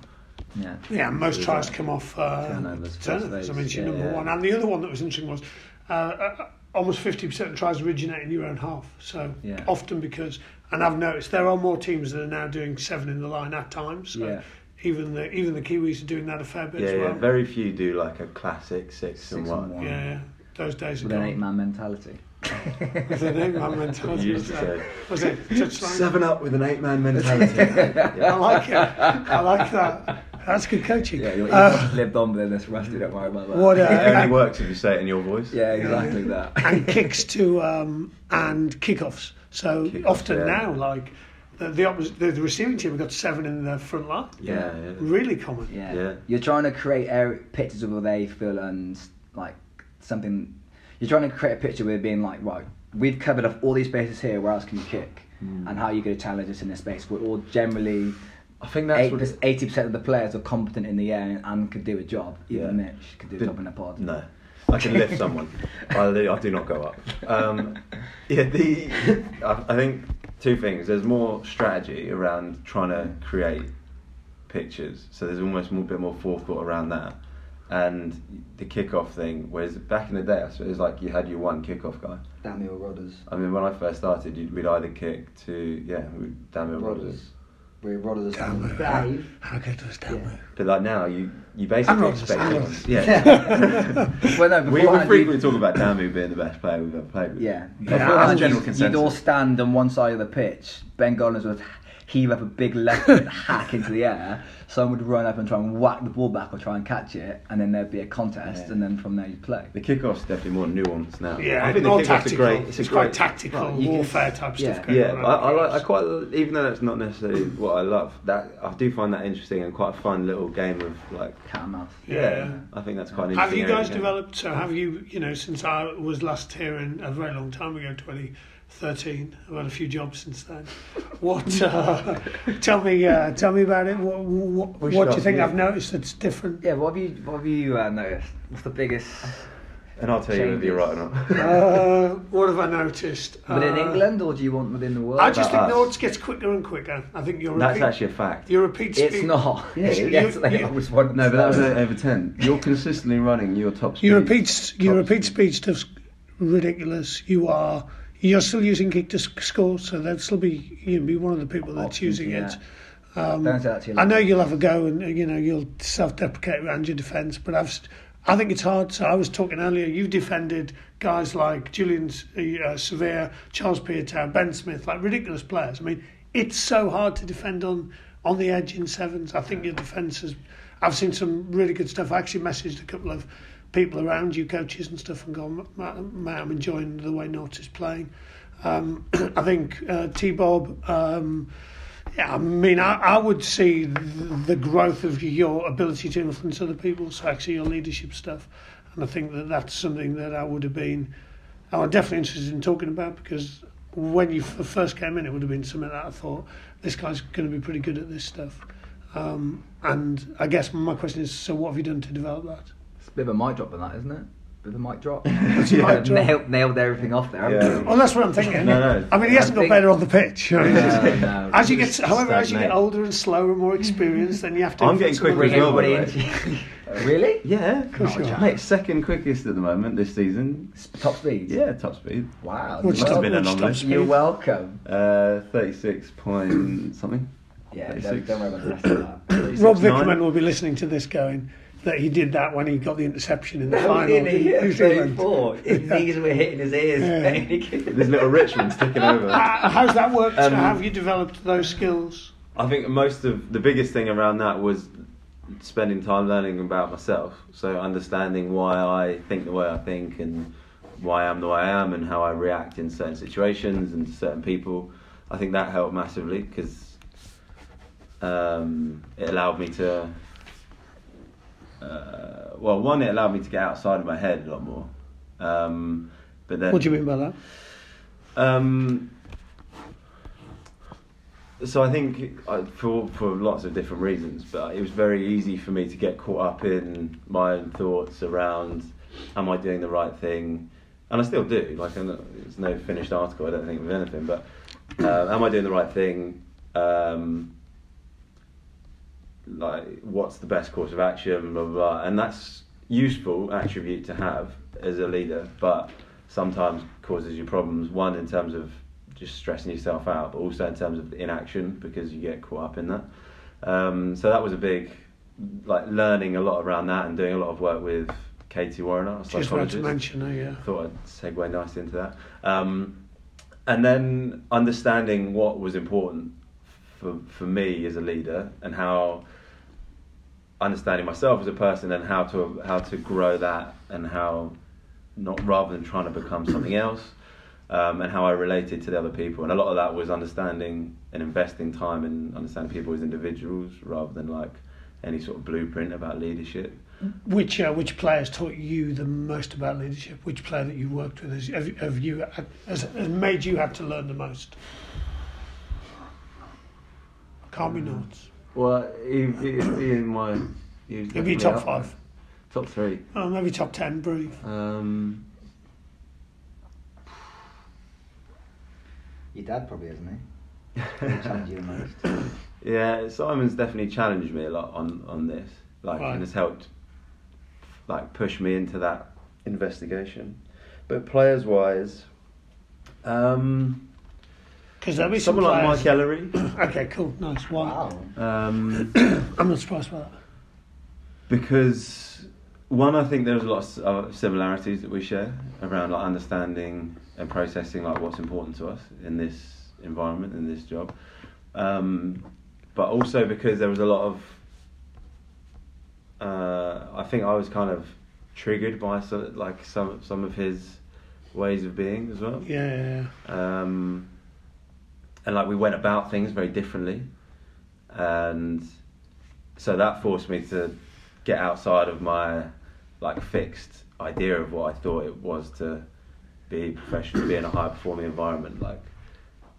Speaker 3: yeah.
Speaker 1: Yeah, most tries come off uh,
Speaker 3: Turnovers,
Speaker 1: turnovers. I
Speaker 3: mean,
Speaker 1: mentioned
Speaker 3: yeah,
Speaker 1: number
Speaker 2: yeah.
Speaker 1: one, and the other one that was interesting was uh, uh, almost fifty percent of tries originate in your own half. So
Speaker 3: Yeah.
Speaker 1: often because, and I've noticed there are more teams that are now doing seven in the line at times. So
Speaker 3: Yeah.
Speaker 1: even the even the Kiwis are doing that a fair bit
Speaker 2: Yeah,
Speaker 1: as
Speaker 2: yeah, very few do like a classic six,
Speaker 3: Six
Speaker 2: and
Speaker 3: and
Speaker 2: one.
Speaker 3: one.
Speaker 1: yeah, yeah, those days are
Speaker 3: With an
Speaker 1: gone.
Speaker 3: eight-man mentality.
Speaker 1: With an eight-man mentality.
Speaker 2: You used to
Speaker 1: was
Speaker 2: say.
Speaker 1: Was it touchline?
Speaker 2: Seven up with an eight man mentality.
Speaker 1: I like it. I like that. That's good coaching.
Speaker 3: Yeah, you're
Speaker 1: Uh,
Speaker 3: lived on with this rusty. Don't worry about that.
Speaker 1: What, uh,
Speaker 2: It only works if you say it in your voice.
Speaker 3: Yeah, exactly that.
Speaker 1: and kicks to um, and kickoffs. So
Speaker 2: Kickoffs,
Speaker 1: often
Speaker 2: yeah.
Speaker 1: now, like the the, oppos- the the receiving team have got seven in the front line.
Speaker 2: Yeah, yeah.
Speaker 1: Really common.
Speaker 3: Yeah.
Speaker 2: Yeah.
Speaker 3: You're trying to create air, pictures of where they feel and like something. You're trying to create a picture where being like, right, we've covered up all these spaces here. Where else can you kick?
Speaker 2: Mm.
Speaker 3: And how are you going to challenge us in this space? We're all generally
Speaker 2: I think that's what.
Speaker 3: eighty percent of the players are competent in the air and, can do a job. Even
Speaker 2: Yeah.
Speaker 3: Mitch could do a
Speaker 2: The-
Speaker 3: job in a pod.
Speaker 2: No, I can lift someone. I, do- I do not go up. Um, yeah, the I, I think two things. There's more strategy around trying to create pictures, so there's almost a bit more forethought around that. And the kickoff thing, whereas back in the day, I suppose it was like you had your one kickoff guy.
Speaker 4: Daniel Rodders.
Speaker 2: I mean, when I first started, you'd, we'd either kick to yeah, Daniel Rodgers.
Speaker 4: Where Rodders
Speaker 1: Damn
Speaker 4: and
Speaker 1: it.
Speaker 4: Dave.
Speaker 1: How good was that?
Speaker 4: Yeah.
Speaker 2: But like now, you you basically
Speaker 1: Rodgers,
Speaker 2: expect
Speaker 1: and
Speaker 2: someone- Yeah.
Speaker 3: well, no,
Speaker 2: we, we
Speaker 3: beforehand
Speaker 2: frequently talk about Damu being the best player we've ever played with.
Speaker 3: Yeah,
Speaker 1: Yeah,
Speaker 3: Beforehand,
Speaker 2: that's general
Speaker 3: you'd-
Speaker 2: consensus.
Speaker 3: You'd all stand on one side of the pitch. Ben Gollings would heave up a big left hack into the air. Someone would run up and try and whack the ball back or try and catch it, and then there'd be a contest,
Speaker 2: Yeah.
Speaker 3: and then from there you'd play.
Speaker 2: The kickoff's definitely more nuanced now.
Speaker 1: Yeah,
Speaker 2: I think the
Speaker 1: more
Speaker 2: kickoff's
Speaker 1: tactical.
Speaker 2: a great. It's,
Speaker 1: It's,
Speaker 2: a
Speaker 1: quite
Speaker 2: great,
Speaker 1: tactical
Speaker 3: Right, you can-
Speaker 1: warfare type
Speaker 3: yeah.
Speaker 1: stuff. Going
Speaker 2: Yeah,
Speaker 1: on
Speaker 2: I, I like.
Speaker 1: the
Speaker 2: I quite, even though that's not necessarily what I love, that I do find that interesting and quite a fun little game of like.
Speaker 3: Cat and mouse.
Speaker 1: Yeah.
Speaker 2: I think that's quite an
Speaker 1: Have you guys
Speaker 2: of the game.
Speaker 1: developed? So have you? You know, since I was last here in a very long time ago, 2013. I've had a few jobs since then. What? Uh, tell me. Uh, tell me about it. What? What, what do you think
Speaker 2: you.
Speaker 1: I've noticed that's different?
Speaker 3: Yeah, what have you what have you uh, noticed? What's the biggest
Speaker 2: And I'll tell you whether you're right or not.
Speaker 1: Uh, what have I noticed?
Speaker 3: within
Speaker 1: Uh,
Speaker 3: England, or do you want within the world?
Speaker 1: I just think
Speaker 2: us?
Speaker 1: Norts gets quicker and quicker. I think your
Speaker 2: That's
Speaker 1: repeat,
Speaker 2: actually a fact.
Speaker 1: your repeat speed.
Speaker 3: it's not.
Speaker 1: Yeah, you-
Speaker 3: yes,
Speaker 1: you-
Speaker 3: they
Speaker 1: you-
Speaker 3: always want
Speaker 2: No, but that was
Speaker 3: to-
Speaker 2: over ten. You're consistently running your top speed.
Speaker 1: Your repeat, your
Speaker 2: top
Speaker 1: repeat
Speaker 2: speed.
Speaker 1: speed stuff's ridiculous. You are, you're still using kick to score, so that'll still be you'll be one of the people that's
Speaker 3: Options,
Speaker 1: using
Speaker 3: yeah.
Speaker 1: it. Um,
Speaker 3: Don't say that to your
Speaker 1: I know you'll have a go, and you know you'll self-deprecate around your defence, but I've, I think it's hard. So I was talking earlier. You've defended guys like Julian uh, Savea, Charles Piutau, Ben Smith, like ridiculous players. I mean, it's so hard to defend on on the edge in sevens. I think your defence has. I've seen some really good stuff. I actually messaged a couple of people around you, coaches and stuff, and gone, I'm enjoying the way Norts is playing. Um, I think uh, T Bob. Um, yeah, I mean, I, I would see the growth of your ability to influence other people, so actually your leadership stuff. and I think that that's something that I would have been. I'm definitely interested in talking about because when you first came in, it would have been something that I thought this guy's going to be pretty good at this stuff. Um, and I guess my question is, so what have you done to develop that?
Speaker 3: It's a bit of a mic drop on that, isn't it? Bit of a mic drop.
Speaker 1: a mic drop.
Speaker 3: nailed, nailed everything off there. haven't
Speaker 2: Yeah.
Speaker 1: Well, that's what I'm thinking.
Speaker 2: No, no.
Speaker 1: I mean, he hasn't got
Speaker 3: think-
Speaker 1: better on the pitch.
Speaker 3: No, no.
Speaker 1: As you get, however, as you get older and slower and more experienced, then you have to.
Speaker 2: I'm getting quicker
Speaker 1: the-
Speaker 2: as well, by the
Speaker 3: Everybody
Speaker 2: way.
Speaker 3: into- really?
Speaker 2: Yeah,
Speaker 1: course you are.
Speaker 2: mate. Second quickest at the moment this season.
Speaker 3: Top speed.
Speaker 2: Yeah, top speed.
Speaker 3: Wow.
Speaker 1: Which
Speaker 2: Must
Speaker 1: top-
Speaker 2: have been
Speaker 1: which
Speaker 2: anomalous.
Speaker 1: top
Speaker 3: You're welcome.
Speaker 2: Uh, thirty-six point something.
Speaker 3: Yeah, don't,
Speaker 2: 36.
Speaker 3: don't worry about the rest of that.
Speaker 1: Rob
Speaker 2: 36.9.
Speaker 1: Vickerman will be listening to this going that he did that when he got the interception in the
Speaker 3: How
Speaker 1: final.
Speaker 3: did he hit
Speaker 1: New Zealand.
Speaker 3: His
Speaker 1: Yeah.
Speaker 3: knees were hitting his ears.
Speaker 1: Yeah.
Speaker 2: There's little Richmond sticking over.
Speaker 1: Uh, How's that worked?
Speaker 2: Um,
Speaker 1: How have you developed those skills?
Speaker 2: I think most of the biggest thing around that was spending time learning about myself. So understanding why I think the way I think and why I am the way I am and how I react in certain situations and to certain people. I think that helped massively because um, it allowed me to. Uh, well, one, it allowed me to get outside of my head a lot more. Um, but then,
Speaker 1: What do you mean by that?
Speaker 2: um, so I think uh, for for lots of different reasons, but it was very easy for me to get caught up in my own thoughts around, am I doing the right thing? And I still do. Like, I'm not, it's no finished article. I don't think with anything, but uh, am I doing the right thing? Um, like, what's the best course of action? Blah blah. blah. And that's useful attribute to have as a leader, but sometimes causes you problems. One in terms of just stressing yourself out, but also in terms of inaction because you get caught up in that. Um, so that was a big, like learning a lot around that and doing a lot of work with Katie Warren, our
Speaker 1: Just wanted to mention her, yeah.
Speaker 2: Thought I'd segue nicely into that. Um, and then understanding what was important for for me as a leader and how understanding myself as a person and how to how to grow that and how not rather than trying to become something else um, and how I related to the other people and a lot of that was understanding and investing time in understanding people as individuals rather than like any sort of blueprint about leadership
Speaker 1: Which uh, which players taught you the most about leadership? Which player that you worked with has, have, have you has, has made you have to learn the most? Can't be Norts.
Speaker 2: well he, he, he in my he was
Speaker 1: Maybe top
Speaker 2: up there.
Speaker 1: five.
Speaker 2: top three
Speaker 1: Oh, maybe top ten. Brief.
Speaker 2: um,
Speaker 4: Your dad probably hasn't he? He'll you the most.
Speaker 2: Yeah, Simon's definitely challenged me a lot on on this, like,
Speaker 1: Right.
Speaker 2: and has helped, like, push me into that investigation. But players wise, um,
Speaker 1: Because there'll be some
Speaker 2: someone like
Speaker 1: players.
Speaker 2: Mike Ellery,
Speaker 1: Okay, cool, nice. Why?
Speaker 4: Wow.
Speaker 2: um,
Speaker 1: I'm not surprised by that.
Speaker 2: because one, I think there's a lot of similarities that we share around like understanding and processing like what's important to us in this environment in this job, um, but also because there was a lot of. Uh, I think I was kind of triggered by so, like some some of his ways of being as well
Speaker 1: Yeah, yeah, yeah.
Speaker 2: um, and like we went about things very differently, and so that forced me to get outside of my like fixed idea of what I thought it was to be professional, be in a high performing environment, like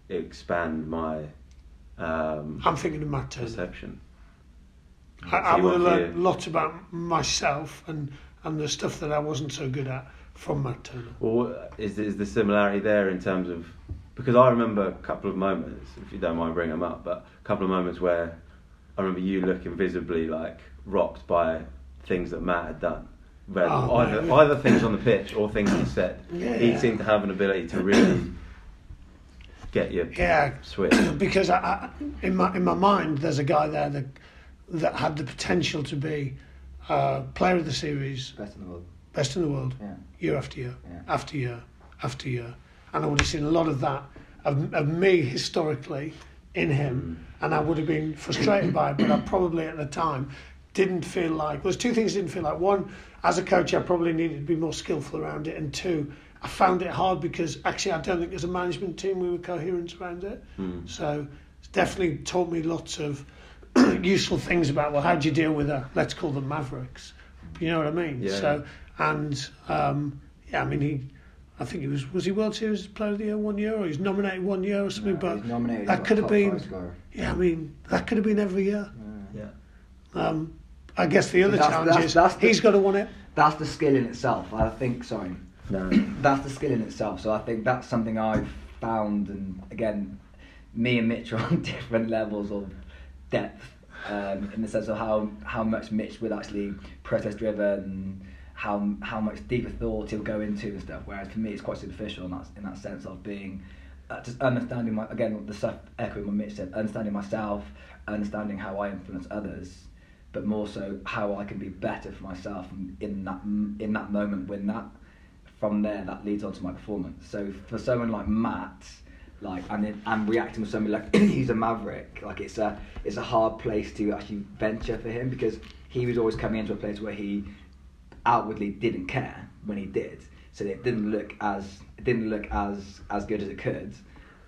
Speaker 2: expand my um,
Speaker 1: I'm thinking of Matt Turner.
Speaker 2: perception.
Speaker 1: I, I would have learned lots about myself and, and the stuff that I wasn't so good at from Matt Turner.
Speaker 2: Well, is is the similarity there in terms of because I remember a couple of moments, if you don't mind bringing them up, but a couple of moments where I remember you looking visibly like rocked by things that Matt had done. Where
Speaker 1: Oh,
Speaker 2: either
Speaker 1: mate.
Speaker 2: either things on the pitch or things he said,
Speaker 1: Yeah.
Speaker 2: he seemed to have an ability to really get you
Speaker 1: Yeah,
Speaker 2: switch.
Speaker 1: because I, I, in my in my mind, there's a guy there that that had the potential to be uh, player of the series,
Speaker 4: Best in the world.
Speaker 1: best in the world,
Speaker 4: Yeah.
Speaker 1: year after year,
Speaker 4: Yeah.
Speaker 1: after year, after year, and I would have seen a lot of that of, of me historically in him, and I would have been frustrated by it. But I probably at the time didn't feel like. There's two things I didn't feel like. One, as a coach, I probably needed to be more skillful around it, and two. I found it hard because actually I don't think as a management team we were coherent around it.
Speaker 2: Mm.
Speaker 1: So it's definitely taught me lots of useful things about well, how do you deal with a let's call them mavericks. You know what I mean?
Speaker 2: Yeah.
Speaker 1: So and um, yeah, I mean he. I think he was was he World Series Player of the Year one year, or he's nominated one year or something.
Speaker 3: No,
Speaker 1: but
Speaker 3: he's nominated,
Speaker 1: that could have been.
Speaker 3: five scorer.
Speaker 1: Yeah, I mean that could have been every year.
Speaker 2: Yeah.
Speaker 1: Um, I guess the other
Speaker 3: That's-
Speaker 1: challenge
Speaker 3: that's-
Speaker 1: is
Speaker 3: that's the-
Speaker 1: he's got to win it.
Speaker 3: That's the skill in itself. I think. Sorry.
Speaker 2: No.
Speaker 3: that's the skill in itself. So I think that's something I've found, and again, me and Mitch are on different levels of depth um, in the sense of how how much Mitch would actually process driven, how how much deeper thought he'll go into and stuff. Whereas for me, it's quite superficial in that in that sense of being uh, just understanding my again the stuff echoing what Mitch said, understanding myself, understanding how I influence others. But more so, how I can be better for myself in that in that moment when that from there that leads on to my performance. So for someone like Matt, like and then and reacting with somebody like he's a maverick, like it's a it's a hard place to actually venture for him because he was always coming into a place where he outwardly didn't care when he did, so it didn't look as it didn't look as as good as it could.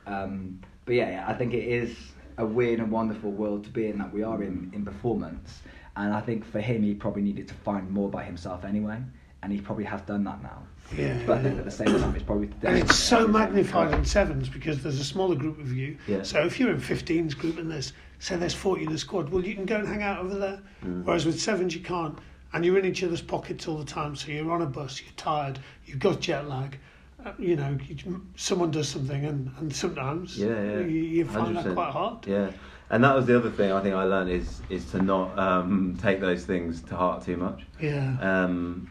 Speaker 3: Um, but yeah, yeah, I think it is a weird and wonderful world to be in that we are in in performance, and I think for him he probably needed to find more by himself anyway, and he probably has done that now.
Speaker 1: Yeah.
Speaker 3: But I think at the same time, it's probably.
Speaker 1: And it's so magnified in sevens because there's a smaller group of you.
Speaker 2: Yeah.
Speaker 1: So if you're in 15's group and there's say there's 40 in the squad, well you can go and hang out over there.
Speaker 2: Mm.
Speaker 1: Whereas with sevens you can't, and you're in each other's pockets all the time. So you're on a bus, you're tired, you've got jet lag. Uh, you know, you, someone does something, and, and sometimes
Speaker 2: Yeah, yeah.
Speaker 1: you, you find that
Speaker 2: 100%.
Speaker 1: quite hard.
Speaker 2: Yeah, and that was the other thing I think I learned is is to not um, take those things to heart too much.
Speaker 1: Yeah.
Speaker 2: Um,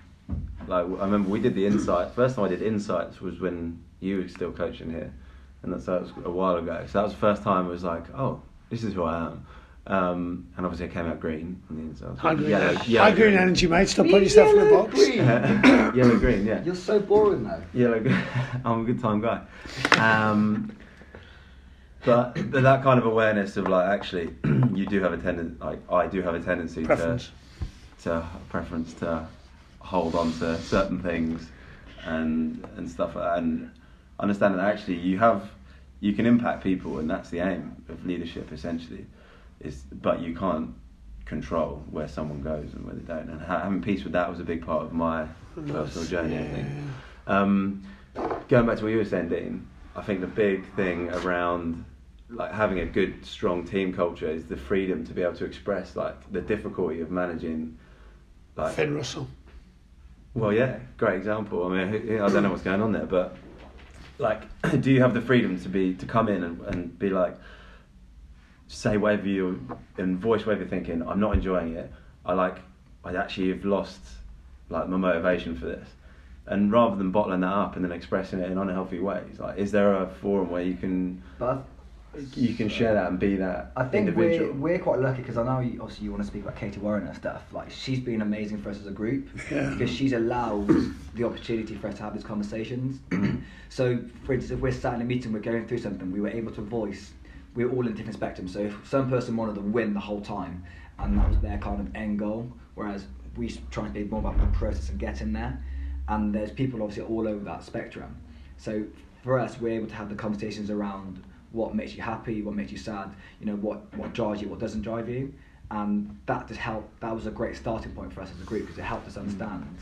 Speaker 2: like I remember we did the insight. First time I did insights was when you were still coaching here, and that's that was a while ago. So that was the first time it was like, oh, this is who I am. Um, and obviously I came out green on the inside.
Speaker 1: High green,
Speaker 2: Yellow-
Speaker 1: high
Speaker 2: yellow
Speaker 1: green energy, mate. Stop putting yourself in a box.
Speaker 3: green.
Speaker 2: yellow green, yeah.
Speaker 3: You're so boring though.
Speaker 2: Yellow green. I'm a good time guy. Um, but but that kind of awareness of like actually you do have a tendency like I do have a tendency
Speaker 1: Preference.
Speaker 2: to to preference to hold on to certain things and and stuff like that and understand that actually you have you can impact people and that's the aim of leadership essentially is but you can't control where someone goes and where they don't and having peace with that was a big part of my personal journey I think um, going back to what you were saying, Dean, I think the big thing around like having a good, strong team culture is the freedom to be able to express like the difficulty of managing.
Speaker 1: yeah.
Speaker 2: Like,
Speaker 1: Finn Russell.
Speaker 2: well, yeah, great example. I mean, I don't know what's going on there, but like, do you have the freedom to be to come in and, and be like, say whatever you and voice whatever you're thinking. I'm not enjoying it. I like. I actually have lost like my motivation for this. And rather than bottling that up and then expressing it in unhealthy ways, like, is there a forum where you can
Speaker 3: But
Speaker 2: you can share that and be that
Speaker 3: I think
Speaker 2: individual?
Speaker 3: we're we're quite lucky because I know you, obviously you want to speak about Katie Warren and stuff. Like she's been amazing for us as a group
Speaker 1: Yeah.
Speaker 3: because she's allowed the opportunity for us to have these conversations. so, for instance, if we're sat in a meeting, we're going through something, we were able to voice. We're all in different spectrums. So, if some person wanted to win the whole time, and that was their kind of end goal, whereas we try and be more about the process and getting there. And there's people obviously all over that spectrum. So for us, we're able to have the conversations around what makes you happy, what makes you sad, you know, what, what drives you, what doesn't drive you. And that just helped, that was a great starting point for us as a group because it helped us mm. understand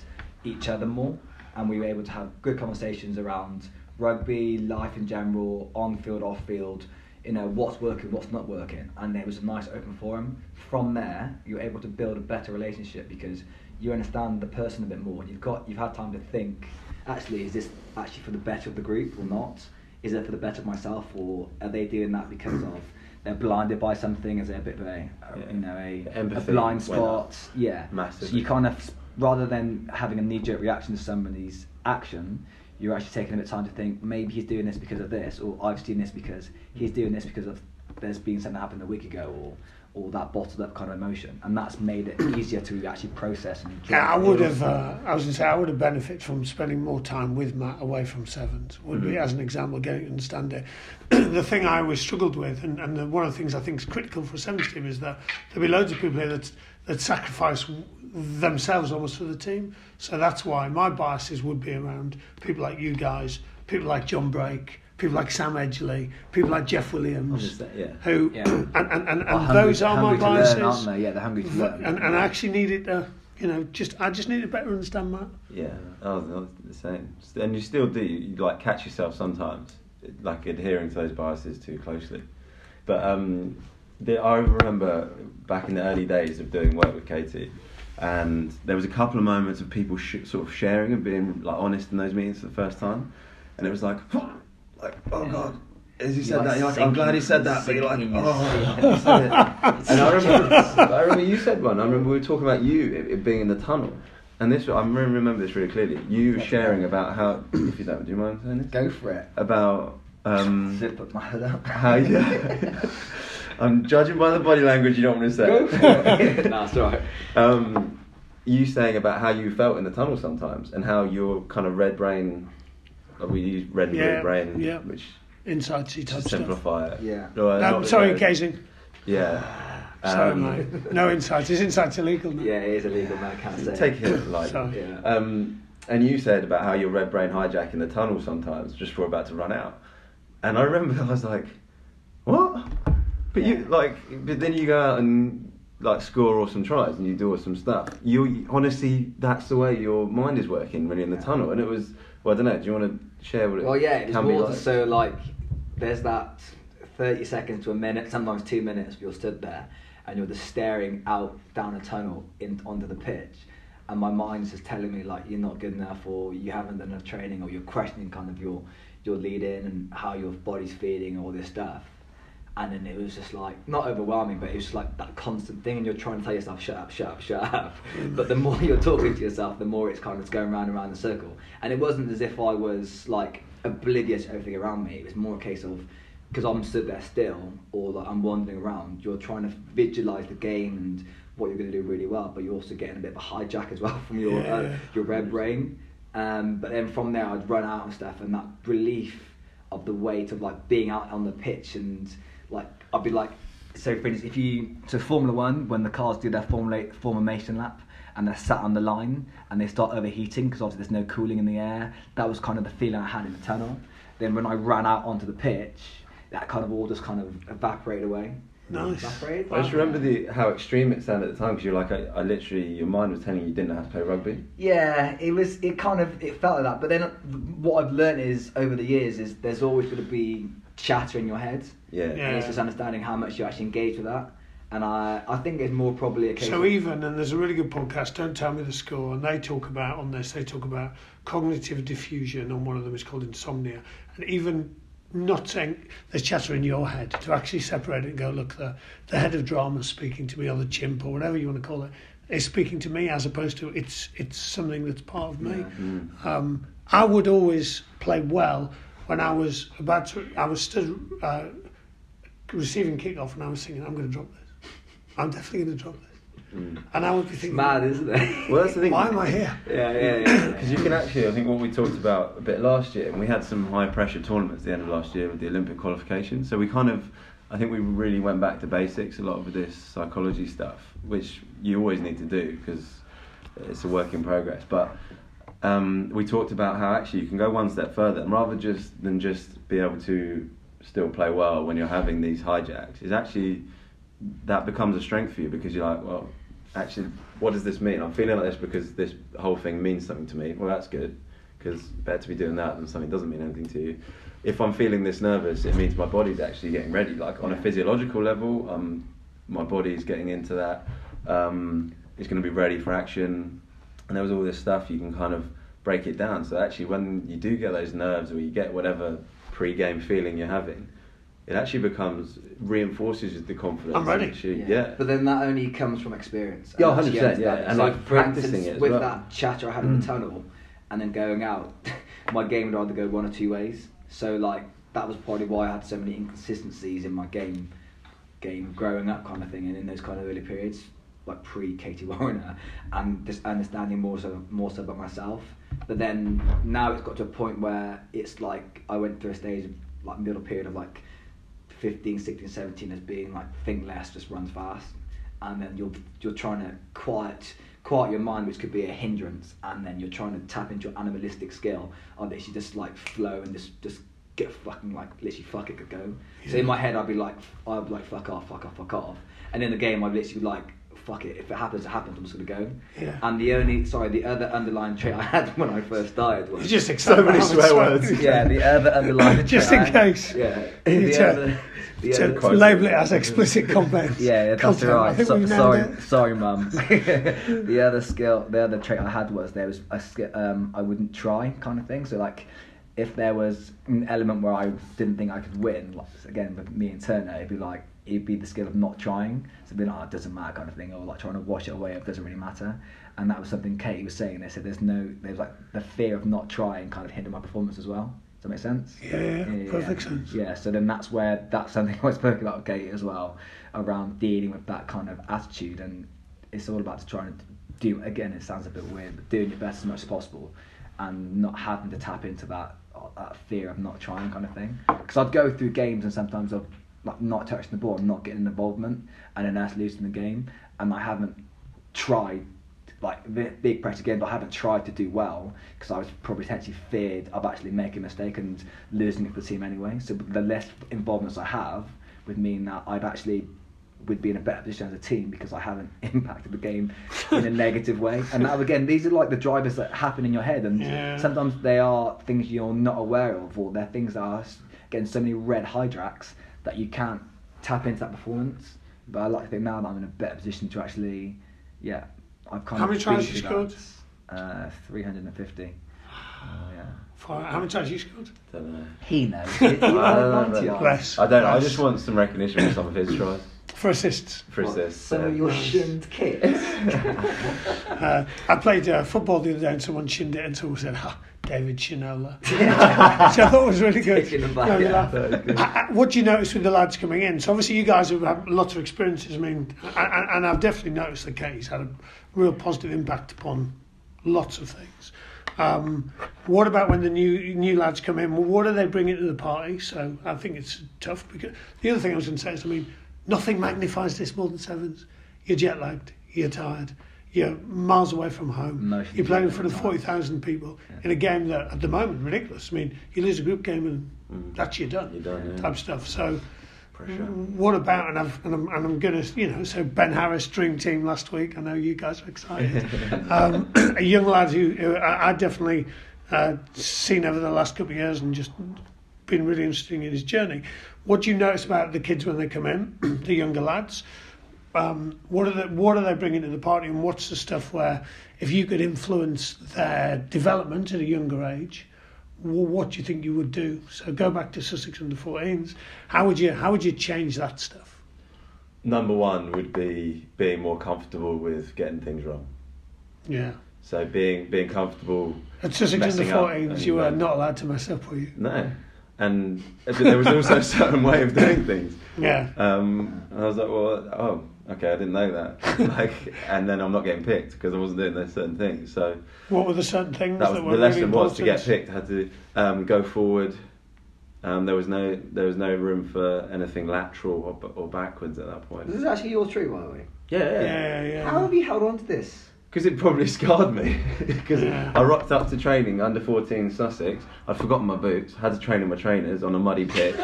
Speaker 3: each other more. And we were able to have good conversations around rugby, life in general, on field, off field, you know, what's working, what's not working. And it was a nice open forum. From there, you're able to build a better relationship because you understand the person a bit more. You've got, you've had time to think, actually, is this actually for the better of the group or not? Is it for the better of myself, or are they doing that because of they're blinded by something? Is there a bit of a, a
Speaker 2: Yeah.
Speaker 3: you know, a, a blind spot? Yeah,
Speaker 2: massively.
Speaker 3: So you kind of, rather than having a knee-jerk reaction to somebody's action, you're actually taking a bit of time to think maybe he's doing this because of this, or I've seen this because he's doing this because of there's been something that happened a week ago, or or that bottled up kind of emotion, and that's made it easier to actually process and.
Speaker 1: Yeah, I would have. Uh, I was going to say I would have benefited from spending more time with Matt away from sevens. Would be as an example, getting to understand it. the thing I always struggled with, and, and the, one of the things I think is critical for a sevens team, is that there'll be loads of people here that that sacrifice themselves almost for the team. So that's why my biases would be around people like you guys, people like John Brake, people like Sam Edgerley, people like Jeff Williams,
Speaker 2: yeah.
Speaker 1: who
Speaker 3: Yeah.
Speaker 1: and and, and, and those are my biases.
Speaker 3: learn, aren't they? Yeah, they're hungry to learn.
Speaker 1: And, and I actually needed to You know, just I just need to better understand that.
Speaker 2: Yeah, I was, I was the same. And you still do, you like catch yourself sometimes, like adhering to those biases too closely. But um, the, I remember back in the early days of doing work with Katie, and there was a couple of moments of people sh- sort of sharing and being like honest in those meetings for the first time, and it was like, like oh god. As you said
Speaker 3: You're,
Speaker 2: that, you're like, I'm glad he said that, but you're like,
Speaker 3: sinking in your
Speaker 2: oh, he it. And I remember, I remember you said one. I remember we were talking about you it, it being in the tunnel, and this I remember this really clearly. You were sharing about how, if you don't, do you mind saying this?
Speaker 3: Go for it.
Speaker 2: About um,
Speaker 3: Zip up my head up.
Speaker 2: how yeah. I'm judging by the body language. You don't want to say.
Speaker 3: Go for no, it's alright.
Speaker 2: um, you saying about how you felt in the tunnel sometimes, and how your kind of red brain. like We use red and blue brain,
Speaker 1: yeah.
Speaker 2: which
Speaker 1: Insightsy
Speaker 2: to
Speaker 1: type stuff.
Speaker 2: simplify it.
Speaker 3: Yeah.
Speaker 2: No,
Speaker 1: Um,
Speaker 2: not-
Speaker 1: sorry,
Speaker 2: yeah.
Speaker 1: Casing.
Speaker 2: Yeah.
Speaker 1: Sorry,
Speaker 2: Um,
Speaker 1: mate. No insights. Is insights illegal now?
Speaker 3: Yeah, it is illegal, man. I can't say.
Speaker 2: Take it lightly.
Speaker 1: Sorry.
Speaker 3: Yeah.
Speaker 2: Um, and you said about how your red brain hijacking the tunnel sometimes just before about to run out. And I remember I was like, what? But you like, but then you go out and like score awesome tries and you do awesome stuff. You honestly, that's the way your mind is working when you're in the tunnel. And it was, well, I don't know. Do you want to share what it
Speaker 3: Well, yeah, it's
Speaker 2: can be
Speaker 3: more
Speaker 2: like?
Speaker 3: so like there's that 30 seconds to a minute, sometimes two minutes, you're stood there and you're just staring out down a tunnel in, onto the pitch. And my mind's just telling me like you're not good enough, or you haven't done enough training, or you're questioning kind of your your lead in and how your body's feeling, all this stuff. And then it was just like not overwhelming, but it was just like that constant thing, and you're trying to tell yourself, "Shut up, shut up, shut up." but the more you're talking to yourself, the more it's kind of going round and round the circle. And it wasn't as if I was like oblivious to everything around me. It was more a case of because I'm stood there still, or like I'm wandering around. You're trying to visualize the game and what you're going to do really well, but you're also getting a bit of a hijack as well from your
Speaker 1: Yeah,
Speaker 3: uh, your red brain. Um, but then from there, I'd run out and stuff, and that relief of the weight of like being out on the pitch and like I'd be like, so for instance, if you so Formula One when the cars do their formula formation lap and they're sat on the line and they start overheating because obviously there's no cooling in the air. That was kind of the feeling I had in the tunnel. Then when I ran out onto the pitch, that kind of all just kind of evaporated away.
Speaker 1: Nice.
Speaker 3: Evaporated.
Speaker 2: I just remember the how extreme it sounded at the time because you're like, I, I literally, your mind was telling you you didn't know how to play rugby.
Speaker 3: Yeah, it was. It kind of it felt like that. But then uh, what I've learned is over the years is there's always going to be chatter in your head,
Speaker 2: Yeah.
Speaker 1: Yeah.
Speaker 3: and it's just understanding how much you actually engage with that. And I I think it's more probably a case.
Speaker 1: So even and there's a really good podcast. Don't tell me the score. And they talk about on this. They talk about cognitive defusion. On one of them is called insomnia. And even not saying there's chatter in your head to actually separate it and go look the the head of drama is speaking to me or the chimp or whatever you want to call it is speaking to me as opposed to it's it's something that's part of me.
Speaker 3: Yeah.
Speaker 2: Mm.
Speaker 1: Um, I would always play well when I was about to. I was stood uh, receiving kickoff and I was thinking, I'm going to drop this. I'm definitely going to drop this.
Speaker 2: Mm.
Speaker 1: And I would be
Speaker 3: it's
Speaker 1: thinking,
Speaker 3: mad, isn't it?
Speaker 2: Well, that's the thing.
Speaker 1: why am I here?
Speaker 3: yeah, yeah, yeah.
Speaker 2: Because you can actually, I think what we talked about a bit last year, and we had some high pressure tournaments at the end of last year with the Olympic qualification. So we kind of, I think we really went back to basics a lot of this psychology stuff, which you always need to do because it's a work in progress. But um, we talked about how actually you can go one step further, and rather just than just be able to still play well when you're having these hijacks, is actually that becomes a strength for you because you're like, well, actually, what does this mean? I'm feeling like this because this whole thing means something to me. Well, that's good because better to be doing that than something doesn't mean anything to you. If I'm feeling this nervous, it means my body's actually getting ready. Like on a physiological level, um, my body's getting into that. Um, it's going to be ready for action. And there was all this stuff you can kind of break it down. So actually, when you do get those nerves or you get whatever pre-game feeling you're having, it actually becomes reinforces the confidence.
Speaker 1: I'm ready.
Speaker 2: and actually- yeah.
Speaker 3: But then that only comes from experience.
Speaker 2: Yeah,
Speaker 3: and
Speaker 2: 100%, yeah,
Speaker 3: understanding.
Speaker 2: and,
Speaker 3: So,
Speaker 2: like, practicing it
Speaker 3: with
Speaker 2: well.
Speaker 3: that chatter I had in the
Speaker 1: Mm.
Speaker 3: tunnel, and then going out, my game would either go one or two ways. So like that was probably why I had so many inconsistencies in my game, game growing up kind of thing, and in those kind of early periods, like pre Katie Warner, and just understanding more so more so about myself. But then now it's got to a point where it's like I went through a stage of like middle period of like 15, 16, 17 as being like think less, just runs fast, and then you're you're trying to quiet quiet your mind, which could be a hindrance, and then you're trying to tap into your animalistic skill of this. You just like flow and just just get fucking like literally fuck it, could go. So in my head, I'd be like I'd be like fuck off, fuck off, fuck off, and in the game, I'd literally be like fuck it, if it happens, it happens. I'm just gonna go.
Speaker 1: Yeah.
Speaker 3: And the only, sorry, the other underlying trait I had when I first started was
Speaker 1: You just accept
Speaker 2: many swear words.
Speaker 3: yeah, the other underlying
Speaker 1: Just in case.
Speaker 3: Yeah.
Speaker 1: You
Speaker 3: The other, the
Speaker 1: to
Speaker 3: other,
Speaker 1: label it as explicit content.
Speaker 3: Yeah, that's
Speaker 1: content.
Speaker 3: Right. So, sorry,
Speaker 1: it.
Speaker 3: sorry, mum. the other skill, the other trait I had was there was a skill um, I wouldn't try kind of thing. So like, if there was an element where I didn't think I could win, like again with me and Turner, it'd be like it'd be the skill of not trying. So it'd like, oh, it doesn't matter kind of thing, or like trying to wash it away. It doesn't really matter. And that was something Katie was saying. They said there's no, there's like the fear of not trying kind of hindered my performance as well. Does that make sense?
Speaker 1: Yeah, yeah, yeah. Perfect sense.
Speaker 3: Yeah, so then that's where that's something I spoke about with Katie as well, around dealing with that kind of attitude, and it's all about trying to do. Again, it sounds a bit weird, but doing your best as much as possible, and not having to tap into that uh, that fear of not trying kind of thing. Because I'd go through games and sometimes I've like not touching the ball, not getting involvement, and then us losing the game, and I haven't tried like big pressure games, I haven't tried to do well because I was probably potentially feared of actually making a mistake and losing it for the team anyway. So the less involvements I have would mean that I'd actually would be in a better position as a team because I haven't impacted the game in a negative way. And now again, these are like the drivers that happen in your head, and
Speaker 1: Yeah.
Speaker 3: sometimes they are things you're not aware of, or they're things that are getting so many red hijacks that you can't tap into that performance. But I like to think now that I'm in a better position to actually, yeah, I've kind
Speaker 1: How
Speaker 3: of
Speaker 1: many tries
Speaker 3: been
Speaker 1: you scored?
Speaker 3: Uh, 350. Oh, yeah.
Speaker 1: Fine. How many times you scored?
Speaker 2: Don't know.
Speaker 3: He knows. He- he
Speaker 2: I don't know,
Speaker 3: knows.
Speaker 2: I don't know. I just want some recognition for some of his tries.
Speaker 1: For assists.
Speaker 2: For
Speaker 3: What,
Speaker 2: this.
Speaker 3: Some of your shinned kit.
Speaker 1: Uh, I played uh, football the other day and someone shinned it and someone said, ah, David Shinola. Which I thought was really good.
Speaker 3: Back, yeah.
Speaker 1: laugh.
Speaker 2: That was good.
Speaker 1: What do you notice with the lads coming in? So obviously you guys have had lots of experiences. I mean, and, I've definitely noticed that Katie's had a real positive impact upon lots of things. Um, what about when the new new lads come in? What do they bring into the party? So I think it's tough because the other thing I was going to say is, I mean, nothing magnifies this more than sevens. You're jet lagged. You're tired. You're miles away from home.
Speaker 3: Emotionally
Speaker 1: You're playing in front of forty thousand people in a game that, at the moment, ridiculous. I mean, you lose a group game and
Speaker 2: Mm.
Speaker 1: that's you done.
Speaker 2: You're done, yeah.
Speaker 1: Type stuff. So.
Speaker 2: Pressure.
Speaker 1: What about and, I've, and I'm and I'm gonna you know so Ben Harris dream team last week. I know you guys are excited. um, a young lad who, who I, I definitely uh, seen over the last couple of years and just been really interesting in his journey. What do you notice about the kids when they come in, the younger lads? Um, what are they, what are they bringing to the party, and what's the stuff where if you could influence their development at a younger age? wh- What do you think you would do? So go back to Sussex under 14s. How would you how would you change that stuff?
Speaker 2: Number one would be being more comfortable with getting things wrong.
Speaker 1: Yeah.
Speaker 2: So being being comfortable.
Speaker 1: At Sussex under
Speaker 2: Messing up
Speaker 1: 14s, you were not allowed to mess up, were you?
Speaker 2: No, and there was also a certain way of doing things.
Speaker 1: Yeah.
Speaker 2: Um, and I was like, well, oh, okay, I didn't know that. like, and then I'm not getting picked because I wasn't doing those certain things. So
Speaker 1: What were the certain things
Speaker 2: that
Speaker 1: that,
Speaker 2: was
Speaker 1: were
Speaker 2: the lesson
Speaker 1: really
Speaker 2: was to get
Speaker 1: important?
Speaker 2: picked. Had to um, go forward. Um, there was no there was no room for anything lateral or, or backwards at that point.
Speaker 3: This is actually your tree, by the way.
Speaker 2: Yeah,
Speaker 1: Yeah,
Speaker 2: yeah.
Speaker 1: yeah.
Speaker 3: How have you held on to this?
Speaker 2: Because it probably scarred me. Because
Speaker 1: Yeah.
Speaker 2: I rocked up to training under 14 Sussex. I'd forgotten my boots. Had to train in my trainers on a muddy pitch,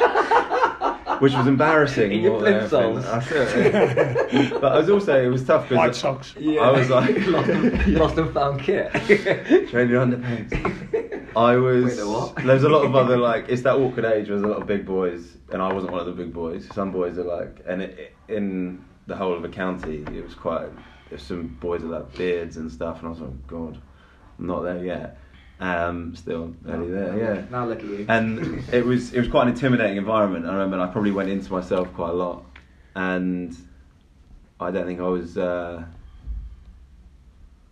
Speaker 2: which was embarrassing.
Speaker 3: In your
Speaker 2: more than
Speaker 3: plimsolls.
Speaker 2: anything. That's it. but I was also it was tough
Speaker 1: White
Speaker 2: because
Speaker 1: socks.
Speaker 2: I was like
Speaker 3: lost, and, lost and found kit.
Speaker 2: training underpants. I was.
Speaker 3: Wait, the what?
Speaker 2: There's a lot of other like it's that awkward age where there's a lot of big boys, and I wasn't one of the big boys. Some boys are like, and it, in the whole of the county, it was quite. There's some boys with like beards and stuff, and I was like, God, I'm not there yet. Um, still nearly there, yeah.
Speaker 3: Now look at you.
Speaker 2: And it was it was quite an intimidating environment. I remember I probably went into myself quite a lot, and I don't think I was. Uh,